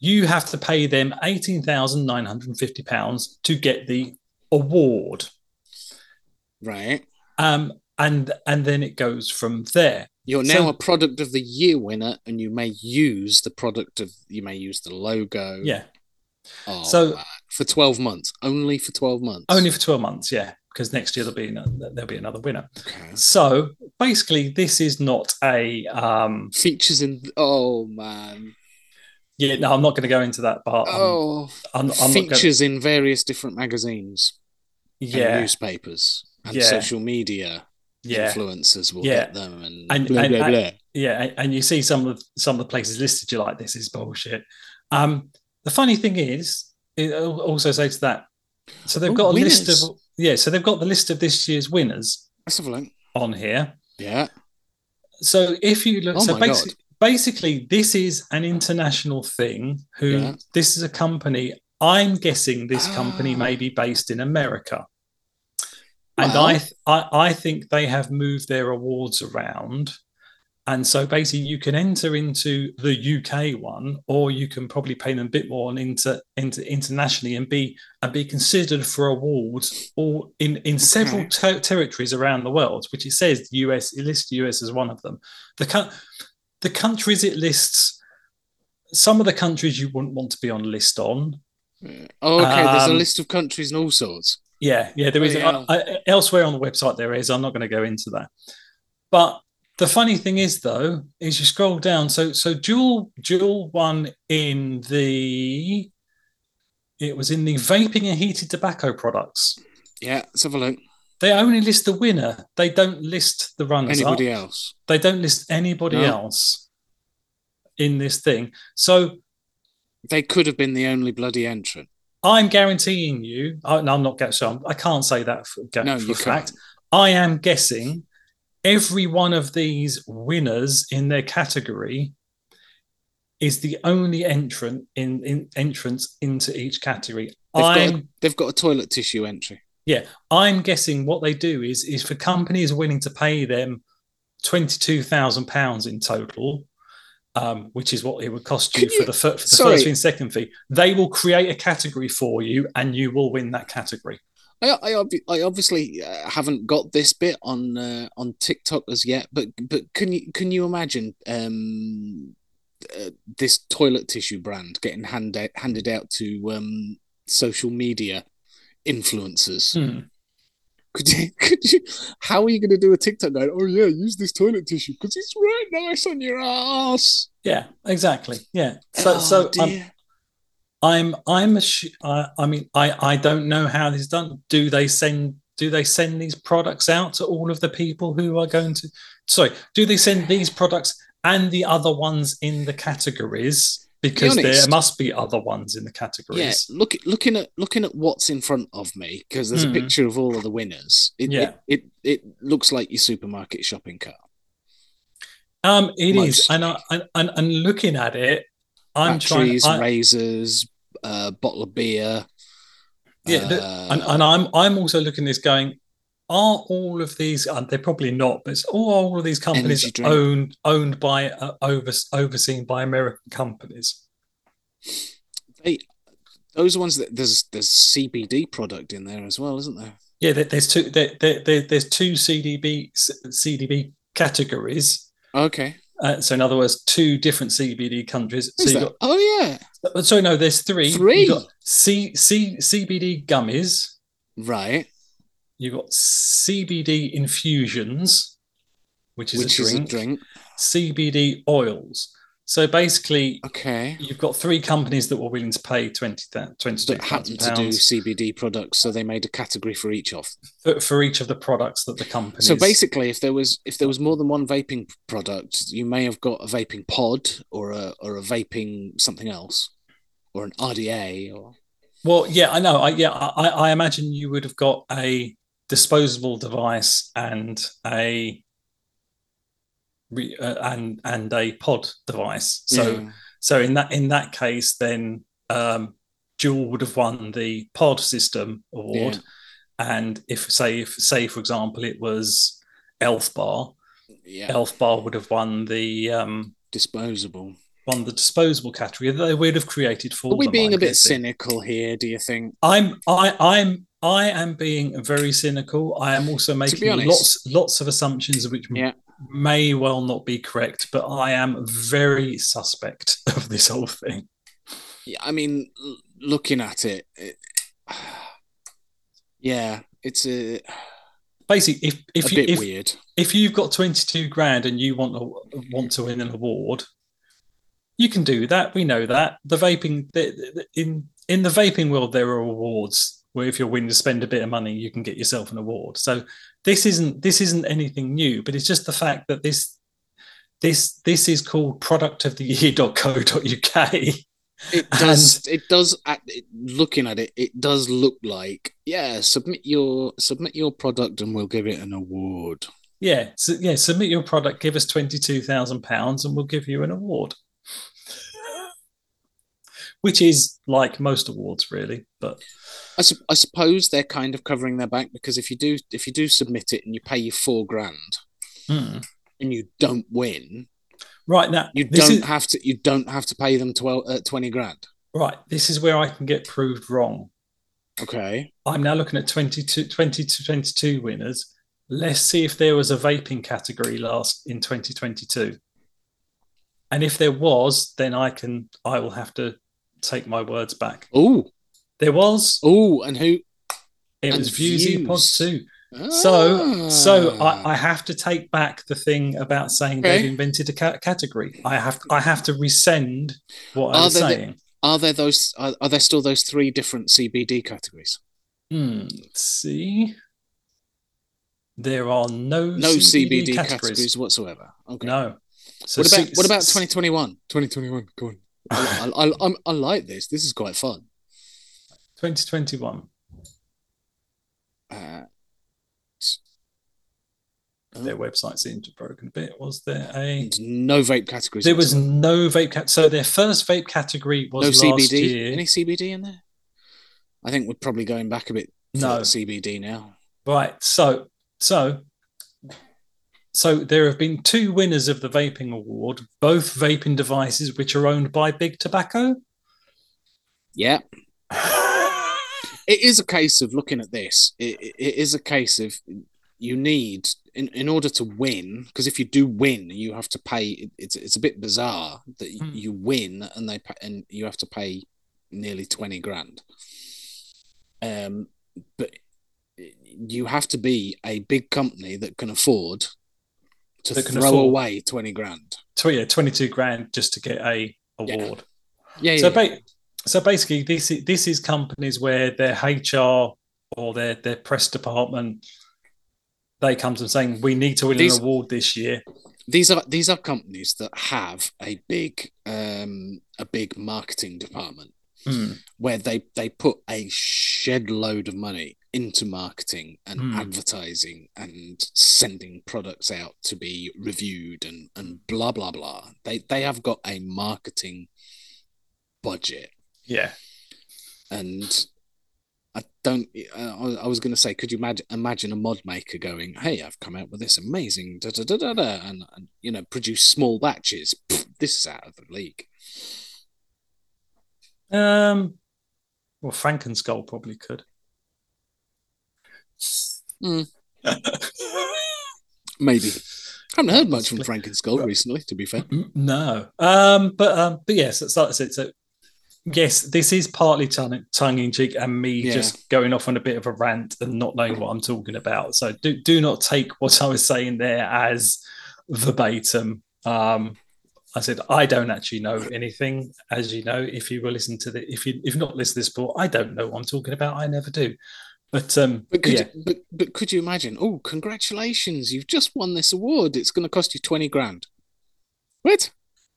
you have to pay them 18950 pounds to get the award Right. um, and and then it goes from there. You're So- now a product of the year winner, and you may use the product of you may use the logo. Yeah, Oh, So- man. for twelve months, only for twelve months. only for twelve months. Yeah, because next year there'll be there'll be another winner. Okay. So basically, this is not a um, features in. Oh man. yeah. No, I'm not going to go into that part. Oh, I'm, I'm not gonna, features in various different magazines, and yeah, newspapers, and Yeah. social media. Yeah. Influencers will Yeah. get them, and, And- blah and- blah blah. Yeah, and- you see some of some of the places listed. You're like, this is bullshit. Um, the funny thing is, it al- also say to that. So they've Oh, got a list of yeah. So they've got the list of this year's winners Let's have a look. on here. Yeah. So if you look, Oh so basically, basically, this is an international thing. Who Yeah. this is a company. I'm guessing this company Ah. may be based in America. And Well- I, th- I, I think they have moved their awards around, and so basically you can enter into the UK one, or you can probably pay them a bit more and into, into internationally and be and be considered for awards, or in in several ter- territories around the world. Which it says the US, it lists the US as one of them. The co- the countries it lists, some of the countries you wouldn't want to be on list on. Oh, okay. There's a Um, list of countries and all sorts. Yeah, yeah, there is. Oh, uh, yeah. I- I- elsewhere on the website, there is. I'm not going to go into that. But the funny thing is, though, is you scroll down. So, so Juul, Juul won in the. It was in the vaping and heated tobacco products. Yeah. Let's have a look. They only list the winner. They don't list the runners. Anybody up. else? They don't list anybody No. else in this thing. So They could have been the only bloody entrant. I'm guaranteeing you. I, no, I'm not guessing. So I can't say that for, for No, a you fact. can't. I am guessing every one of these winners in their category is the only entrant in, in entrance into each category. They've got, I'm a, they've got a toilet tissue entry. Yeah, I'm guessing what they do is is for companies willing to pay them twenty two thousand pounds in total. Um, which is what it would cost you, you- for the, for the sorry. first fee and second fee. They will create a category for you, and you will win that category. I, I, I obviously uh, haven't got this bit on uh, on TikTok as yet, but but can you can you imagine um, uh, this toilet tissue brand getting handed handed out to um, social media influencers? Hmm. Could you could you? How are you going to do a TikTok going? Oh yeah, use this toilet tissue because it's right nice on your ass. Yeah, exactly. Yeah. So, so um, dear. I'm, I'm, assu- I, I mean, I, I don't know how this is done. Do they send, do they send these products out to all of the people who are going to? Sorry, do they send these products and the other ones in the categories? Because there honest. must be other ones in the categories. yeah, look looking at looking at what's in front of me because there's Hmm. a picture of all of the winners. It, Yeah. it, it it looks like your supermarket shopping cart. Um, it is, and, I, and and and looking at it, I'm trying. Batteries, I- razors, a bottle of beer. Yeah, uh, and, and I'm I'm also looking at this going, are all of these? And they're probably not, but it's all, all of these companies owned owned by uh, over, overseen by American companies. they, those ones that there's there's CBD product in there as well, isn't there? Yeah, there, there's two there, there, there's two CDB CDB categories. Okay. Uh, so in other words, two different CBD countries. So that? oh yeah. got sorry, no, there's three. Three? You've got C, C, CBD gummies. Right. You've got CBD infusions, which is, Which a, is a drink. CBD oils. So basically, Okay. you've got three companies that were willing to pay 20, 22 That happen to do CBD products, so they made a category for each of. for, for each of the products that the companies. So basically, if there was if there was more than one vaping product, you may have got a vaping pod or a or a vaping something else, or an RDA or well, yeah, I know. I, yeah, I, I imagine you would have got a disposable device and a re, uh, and and a pod device. So Yeah. So in that in that case, then um, Juul would have won the pod system award, and if say if say for example it was Elf Bar, yeah, Elf Bar would have won the um, disposable. won the disposable category that they would have created for Are we them, being I'm a bit cynical here? Do you think? I'm I I'm I am being very cynical. I am also making honest- lots lots of assumptions which Yeah. May well not be correct, but I am very suspect of this whole thing. Yeah, I mean, looking at it, it yeah, it's a, Basically, if if you bit if, weird. if you've got 22 grand and you want to want to win an award you can do that we know that the vaping in in the vaping world there are awards where if you're willing to spend a bit of money you can get yourself an award so this isn't this isn't anything new but it's just the fact that this this this is called product of the year.co.uk It does. It does. At, looking at it, it does look like yeah. Submit your submit your product, and we'll give it an award. yeah so yeah submit your product give us 22,000 pounds and we'll give you an award which is like most awards really but I, sup- I suppose they're kind of covering their back because if you do if you do submit it and you pay your four grand hmm. and you don't win, right now you don't is, have to you don't have to pay them 12, uh, 20 grand. right this is where i can get proved wrong Okay. i'm now looking at 22 20 to 22 winners let's see if there was a vaping category last in 2022 and if there was then i can i will have to take my words back Oh, there was oh, and who? it and was Vuse pod Vuse. 2 So, so Ah. I, I have to take back the thing about saying Okay. they've invented a ca- category. I have, I have to resend what I Are was there the- saying. are there those? Are, are there still those three different CBD categories? Hmm, let's see. There are no No CBD, CBD, categories. categories. whatsoever. Okay. No. So what about what about 2021? 2021. Go on. I, I, I, I like this. This is quite fun. 2021? Uh, Their website seemed to have broken a bit. Was there a? no vape categories. There was no vape cat. So their first vape category no was last CBD. year. Any CBD in there? I think we're probably going back a bit. No. CBD now. Right. So, so, so there have been two winners of the vaping award, both vaping devices which are owned by Big Tobacco. Yeah, it is a case of looking at this. It, it- it is a case of you need in, in order to win because if you do win, you have to pay. it- It's it's a bit bizarre that Hmm. you win and they and you have to pay nearly twenty grand. Um, but you have to be a big company that can afford to That can throw afford- away twenty grand. Tw- yeah, twenty-two grand just to get a award. Yeah, yeah. So, yeah. ba- so basically, this is, this is companies where their HR or their their press department they come to them saying we need to win These- an award this year. these are these are companies that have a big um a big marketing department Hmm. where they they put a shed load of money into marketing and Hmm. advertising and sending products out to be reviewed and and blah blah blah they they have got a marketing budget Yeah, and I don't. Uh, I I was going to say, could you imagine imagine a mod maker going, "Hey, I've come out with this amazing da da da da da," and, and you know, produce small batches. Pfft, this is out of the league. um, well, Frankenskull probably could. Hmm. Maybe. I haven't heard much from Frankenskull recently. To be fair, Mm, No, um, but um, but yes, it's like I said. So yes, this is partly tongue tongue in cheek and me Yeah. just going off on a bit of a rant and not knowing what I'm talking about. So do do not take what I was saying there as verbatim. Um, I said I don't actually know anything, as you know. If you were listening to the, if you if not listened to this before, I don't know what I'm talking about. I never do. But um, but could yeah, you, but but could you imagine? Oh, congratulations! You've just won this award. It's going to cost you twenty grand. What?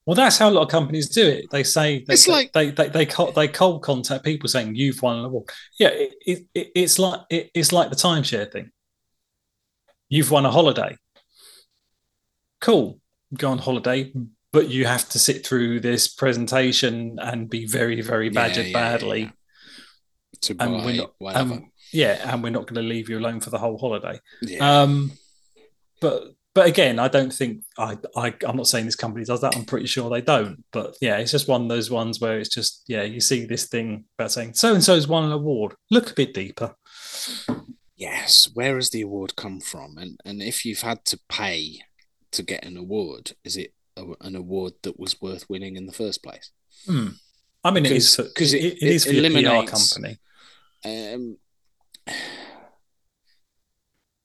Well, that's how a lot of companies do it. They say they, It's they, like- they they they cold, they cold contact people saying you've won an award. Yeah, it, it, it- it's like it, it's like the timeshare thing. You've won a holiday. Cool, go on holiday, but you have to sit through this presentation and be very very badgered yeah, yeah, badly. yeah. To buy And we're not, whatever. Yeah, and we're not going to leave you alone for the whole holiday. yeah. Um, but but again, I don't think I, I I'm not saying this company does that. I'm pretty sure they don't. But yeah, it's just one of those ones where it's just yeah, you see this thing about saying so and so's won an award. Look a bit deeper. Yes, where has the award come from? And and if you've had to pay to get an award, is it a, an award that was worth winning in the first place? Hmm. I mean, it is Because- 'cause it, it- it is for your PR company. Um,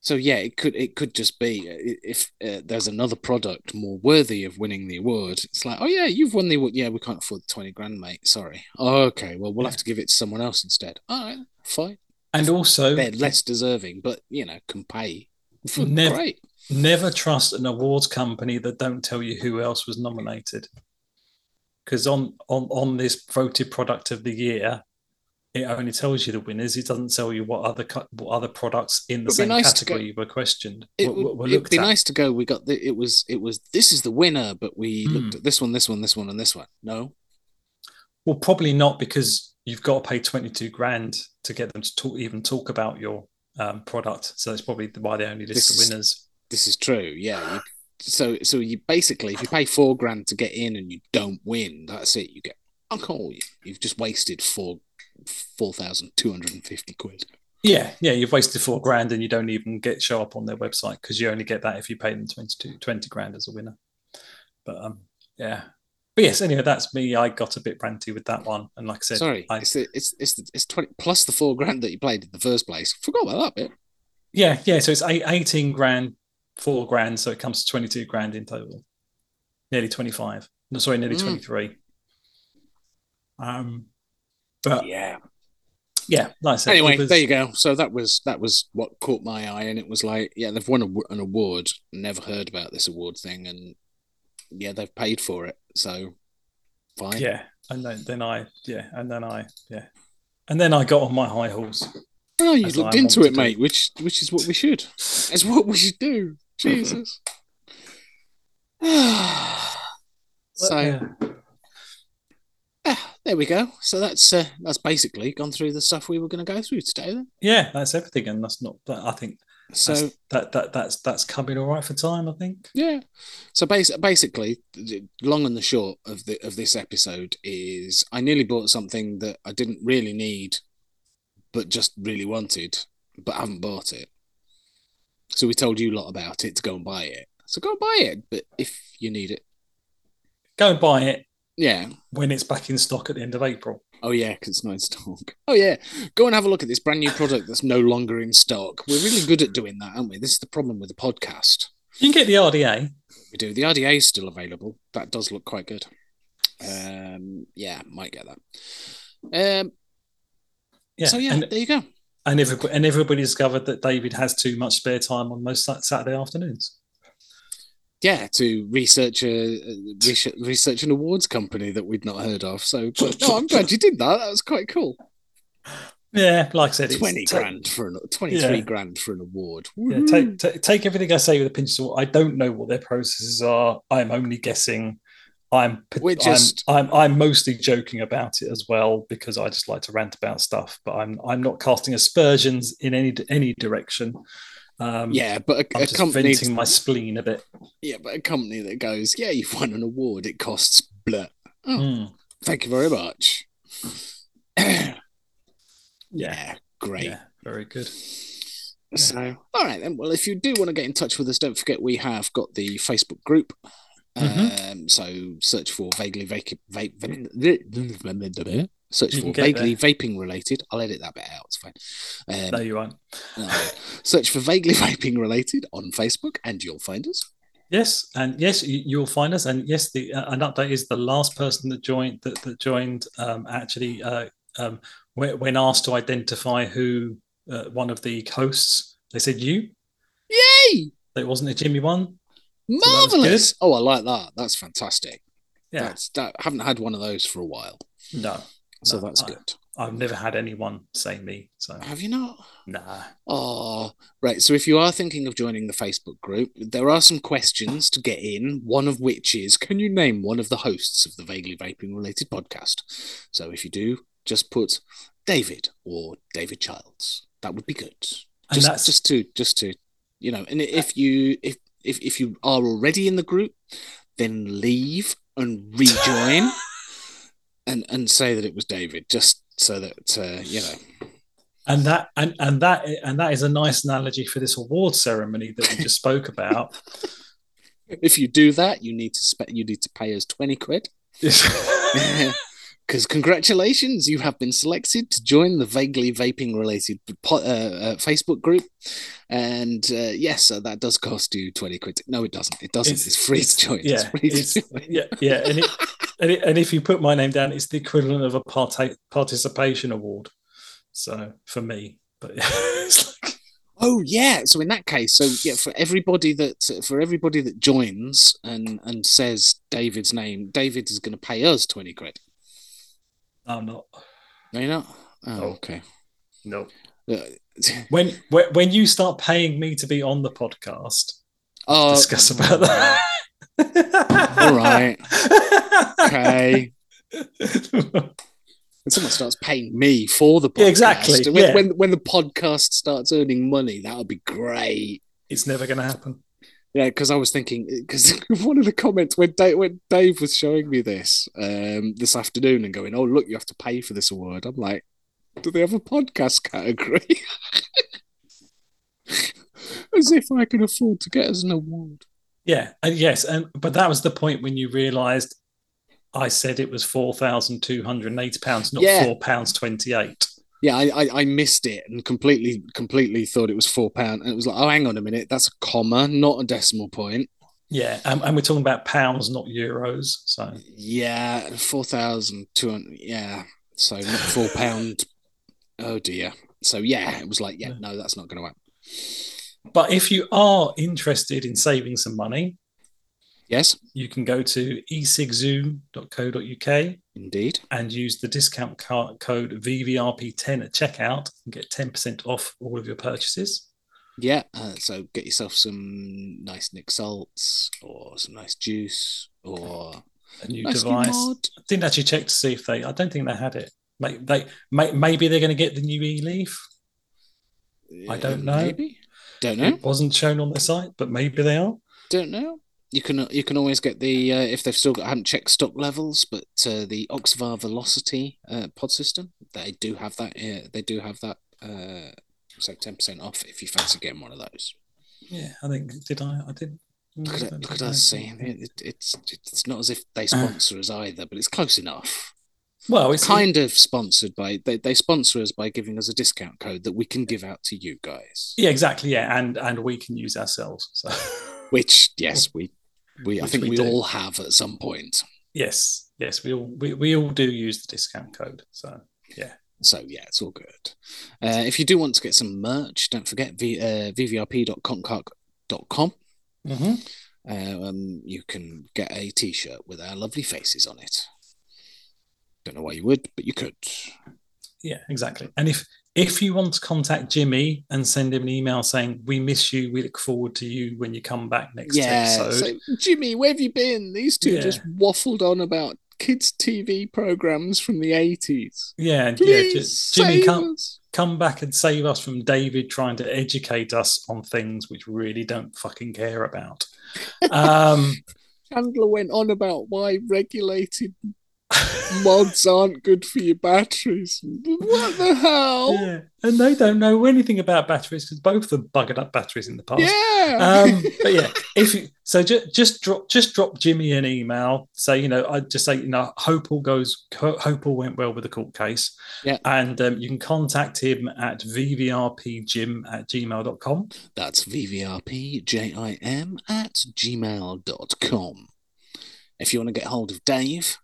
so yeah, it could it could just be uh, if uh, there's another product more worthy of winning the award. It's like, oh yeah, you've won the award. Yeah, we can't afford the twenty grand, mate. Sorry. Oh, okay, well we'll have to give it to someone else instead. All right, fine. And also, They're less deserving, but you know can pay. Never- Great. never trust an awards company that don't tell you who else was nominated. Because on, on on this voted product of the year, it only tells you the winners. It doesn't tell you what other cu- what other products in the same nice category were questioned. It would were- it'd be at. nice to go. We got the it was it was this is the winner, but we Hmm. looked at this one, this one, this one, and this one. No, Well, probably not because you've got to pay twenty two grand to get them to talk, even talk about your um, product. So that's probably why they only list This the is- winners. this is true. Yeah. You, so so you basically if you pay four grand to get in and you don't win, that's it. You get You, you've just wasted four four thousand two hundred and fifty quid. Yeah, yeah, you've wasted four grand and you don't even get show up on their website because you only get that if you pay them 22, 20 grand as a winner. But um, yeah. But yes, anyway, that's me. I got a bit ranty with that one. And like I said, Sorry, I, it's the, it's it's the, it's twenty plus the four grand that you played in the first place. Forgot about that bit. yeah, yeah. So it's eight, 18 grand, four grand. So it comes to 22 grand in total. Nearly 25. No, sorry, nearly Mm. 23. Um, but Yeah. yeah, like Anyway, was- there you go. So that was that was what caught my eye, and it was like, yeah, they've won a, an award. Never heard about this award thing, and yeah, they've paid for it. So fine. yeah. And then, then I, yeah. And then I, yeah. And then I got on my high horse. Oh, you looked I into it, do. mate. Which which is what we should. It's what we should do. Jesus. so Yeah. There we go. So that's uh, that's basically gone through the stuff we were going to go through today. Then. yeah, that's everything, and that's not. I think So that that that's that's coming all right for time. I think. yeah. So bas- basically, the long and the short of the of this episode is I nearly bought something that I didn't really need, but just really wanted, but haven't bought it. So we told you a lot about it to go and buy it. So go and buy it, but if you need it, Go and buy it yeah. when it's back in stock at the end of April. Oh yeah, because it's not in stock. Oh yeah, go and have a look at this brand new product that's no longer in stock. We're really good at doing that, aren't we? This is the problem with the podcast. You can get the RDA. We do. The RDA is still available. That does look quite good. Um, yeah, might get that. Um, Yeah. so yeah, and, there you go. and everybody and everybody discovered that David has too much spare time on most Saturday afternoons. Yeah, to research a research, an awards company that we'd not heard of. So, but no, I'm glad you did that. That was quite cool. Yeah, like I said, Twenty grand for an twenty-three Yeah. grand for an award. Yeah, take, take take everything I say with a pinch of salt. I don't know what their processes are. I'm only guessing. I'm We're just- I'm, I'm I'm mostly joking about it as well because I just like to rant about stuff. But I'm I'm not casting aspersions in any any direction. Um, yeah, but a, I'm a just company venting my spleen a bit. Yeah, but a company that goes, yeah, you've won an award, it costs blah. Oh, Mm, thank you very much. yeah, Yeah. great. yeah, very good. So, all right then. Well, if you do want to get in touch with us, don't forget we have got the Facebook group. Mhm. Um, so search for vaguely vape, vape search You for vaguely vaping related. I'll edit that bit out. It's fine. Um, No, you won't. no. search for vaguely vaping related on Facebook, and you'll find us. Yes, and yes, you, you'll find us. And yes, the uh, an update is the last person that joined that, that joined um, actually uh, um, when, asked to identify who uh, one of the hosts, they said you. Yay! It wasn't a Jimmy one. Marvelous. Oh, I like that. That's fantastic. Yeah, That's that. I haven't had one of those for a while, no, so No, that's I- good. I've never had anyone say me. So Have you not? nah. Oh, right. So if you are thinking of joining the Facebook group, there are some questions to get in. One of which is, can you name one of the hosts of the vaguely vaping related podcast? So if you do, just put David or David Childs. That would be good. And Just, that's- just to, just to, you know. And if uh, you, if if, if you are already in the group, then leave and rejoin and and say that it was David, just so that uh, you know. And that and, and that and that is a nice analogy for this award ceremony that we just spoke about. If you do that, you need to spe- you need to pay us twenty quid. Because congratulations, you have been selected to join the vaguely vaping related po- uh, uh, Facebook group, and uh, yes, uh, that does cost you twenty quid. No, it doesn't. It doesn't. It's, free to join. It's yeah, free to join. yeah, yeah, and, it, and, it, and if you put my name down, it's the equivalent of a parta- participation award. So for me, but it's like, Oh yeah. So in that case, so yeah, for everybody that for everybody that joins and and says David's name, David is going to pay us twenty quid. I'm not. No, you're not. Oh, No. okay. No. Uh, When when when you start paying me to be on the podcast, oh, discuss about that. All right. Okay. When someone starts paying me for the podcast, Yeah, exactly, When, yeah. when when the podcast starts earning money, that would be great. it's never going to happen. Yeah, because I was thinking because one of the comments when Dave, when Dave was showing me this um, this afternoon and going, "Oh look, you have to pay for this award," I'm like, "Do they have a podcast category?" As if I can afford to get us an award. Yeah, and yes, and but that was the point when you realised I said it was four thousand two hundred and eighty pounds, not Yeah. four pounds twenty eight. Yeah, I, I I missed it and completely completely thought it was four pound, and it was like, oh, hang on a minute, that's a comma, not a decimal point. Yeah, and, and we're talking about pounds, not euros. So Yeah, four thousand two hundred. Yeah, so not four pound. Oh dear. So yeah, it was like, yeah, no, that's not going to happen. But if you are interested in saving some money, Yes, you can go to esigzoom.co.uk indeed. and use the discount code VVRP10 at checkout and get 10% off all of your purchases. Yeah, uh, so get yourself some nice nic salts or some nice juice or A new nice device. mod. I didn't actually check to see if they, I don't think they had it. May- They, maybe they're going to get the new e leaf. I don't know. Maybe. Don't know. It wasn't shown on the site, but maybe they are. Don't know. You can you can always get the uh, if they've still got I haven't checked stock levels, but uh, the OXVA Velocity uh, pod system they do have that. Uh, they do have that. Uh, so ten percent off if you fancy getting one of those. Yeah, I think, did I? I did. Look at, look at us saying it, it, it's it's not as if they sponsor us either, but it's close enough. Well, it's Kind of sponsored by they, they sponsor us by giving us a discount code that we can give out to you guys. Yeah, exactly. Yeah, and and we can use ourselves. So Which yes, we we I think we we, all have at some point. yes, yes, we all we, we all do use the discount code. So yeah, So yeah, it's all good. Uh, if you do want to get some merch, don't forget v, uh, mm-hmm. Uh, um, you can get a T-shirt with our lovely faces on it. Don't know why you would, but you could. yeah, exactly. And if if you want to contact Jimmy and send him an email saying we miss you, we look forward to you when you come back next yeah. episode. So, Jimmy, where have you been? These two Yeah. just waffled on about kids' TV programs from the eighties. yeah, yeah, Please just, Jimmy, come us. come back and save us from David trying to educate us on things which we really don't fucking care about. Um, Chandler went on about why regulated mods aren't good for your batteries. What the hell? yeah, and they don't know anything about batteries because both of them buggered up batteries in the past. Yeah. um, but yeah, if you so just just drop just drop Jimmy an email. Say you know I just say you know hope all goes ho- hope all went well with the court case. Yeah. and um, you can contact him at vvrpjim at gmail.com. That's vvrpjim at gmail.com. If you want to get hold of Dave,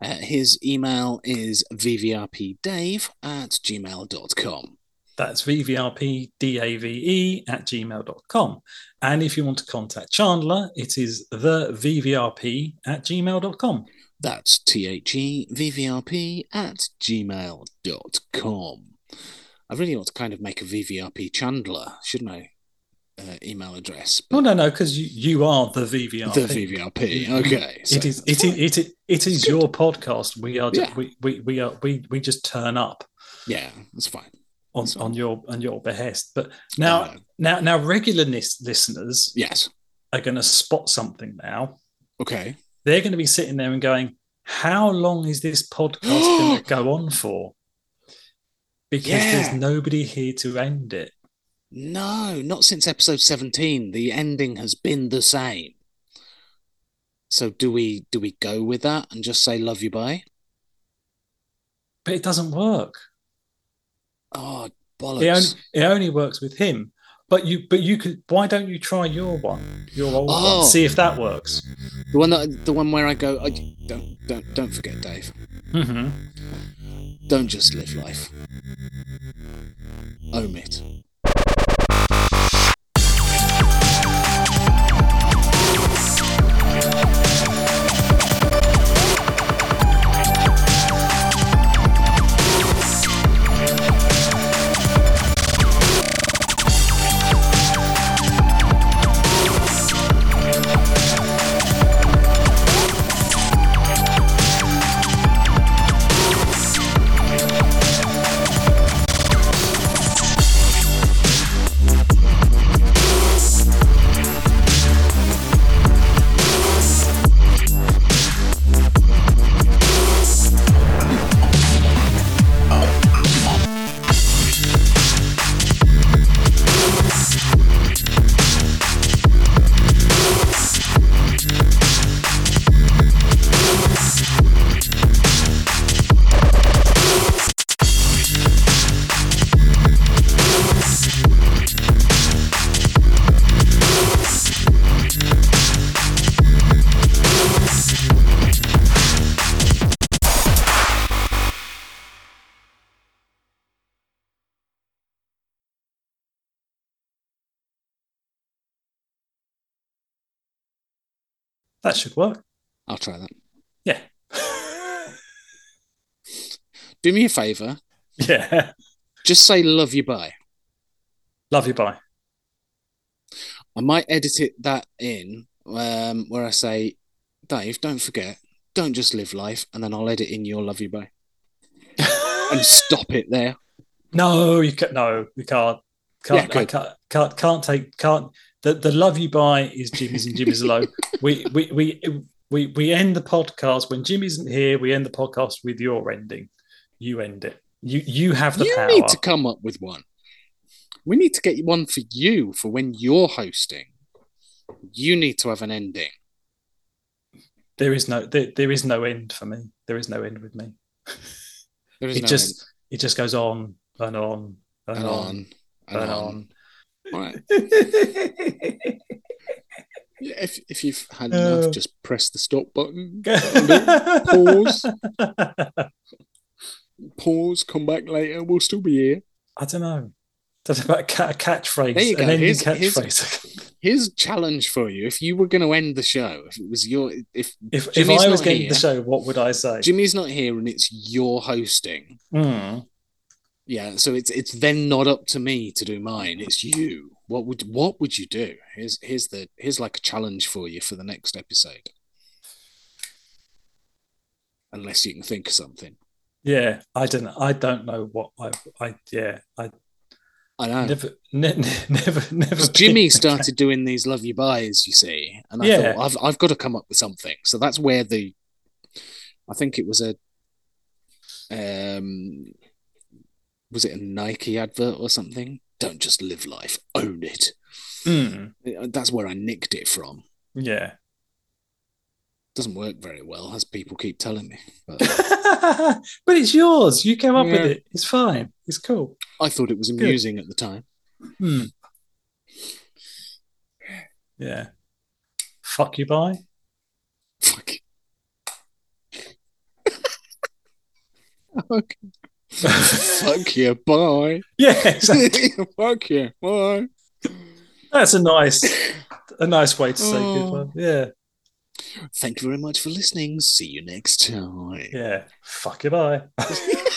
uh, his email is vvrpdave at gmail.com. That's vvrpdave at gmail.com. And if you want to contact Chandler, it is the vvrp at gmail.com. That's T H E V V R P at gmail.com. I really ought to kind of make a VVRP Chandler, shouldn't I? Uh, email address. No, no, no, because you, you are the VVRP. The VVRP. Okay. so- it is it is it is, it is your podcast. We are just, Yeah. we, we we are we we just turn up Yeah, that's fine. on, That's on your on your behest. But now Uh, now now regular nis- listeners, yes. are going to spot something now. Okay. They're going to be sitting there and going, "How long is this podcast going to go on for?" Because Yeah. there's nobody here to end it. No, not since episode 17. The ending has been the same. So do we do we go with that and just say love you bye? But it doesn't work. Oh It bollocks. only, it only works with him. But you, but you could. Why don't you try your one, your old Oh. one, see if that works? The one that the one where I go, I, don't don't don't forget, Dave. Mm-hmm. Don't just live life. Own it. That should work. I'll try that. Yeah. Do me a favor. yeah. Just say love you bye. Love you. Bye. I might edit it that in um, where I say, Dave, don't forget, don't just live life, and then I'll edit in your love you bye and stop it there. No, you can't. No, you can't. Can't. I can't. Can't. Can't take. Can't. The the love you bye is Jimmy's and Jimmy's low. We we we we we end the podcast when Jimmy isn't here. We end the podcast with your ending. You end it. You you have the you power. need to come up with one. We need to get one for you for when you're hosting. You need to have an ending. there is no there, there is no end for me. There is no end with me. There is It no just it just goes on and on and, and on, on and and on. on. Right. Yeah, if if you've had enough, Uh. just press the stop button. Pause. Pause. Come back later. We'll still be here. I don't know. That's about a, catchphrase. There you go. Here's- here's- catchphrase. Here's a challenge for you. If you were going to end the show, if it was your, if if if I was getting here- the show, what would I say? Jimmy's not here and it's your hosting, Mm. Yeah. So it's it's then not up to me to do mine. It's you. What would what would you do? Here's here's the here's like a challenge for you for the next episode. Unless you can think of something. Yeah, I don't. I don't know what I. I yeah. I I know. never, ne- ne- never, never. Jimmy started doing these love you byes, you see, and I Yeah. thought I've I've got to come up with something. So that's where the, I think it was a, um, was it a Nike advert or something? Don't just live life, own it. Mm. That's where I nicked it from. Yeah. Doesn't work very well, as people keep telling me. But but it's yours. You came up with it. It's fine. It's cool. I thought it was amusing at the time. Hmm. Yeah. Fuck you, bye. Fuck. okay. Fuck you, bye. yeah, exactly. Fuck you, bye. That's a nice, a nice way to say Oh. goodbye. Yeah, Thank you very much for listening. See you next time. yeah. Fuck you, bye.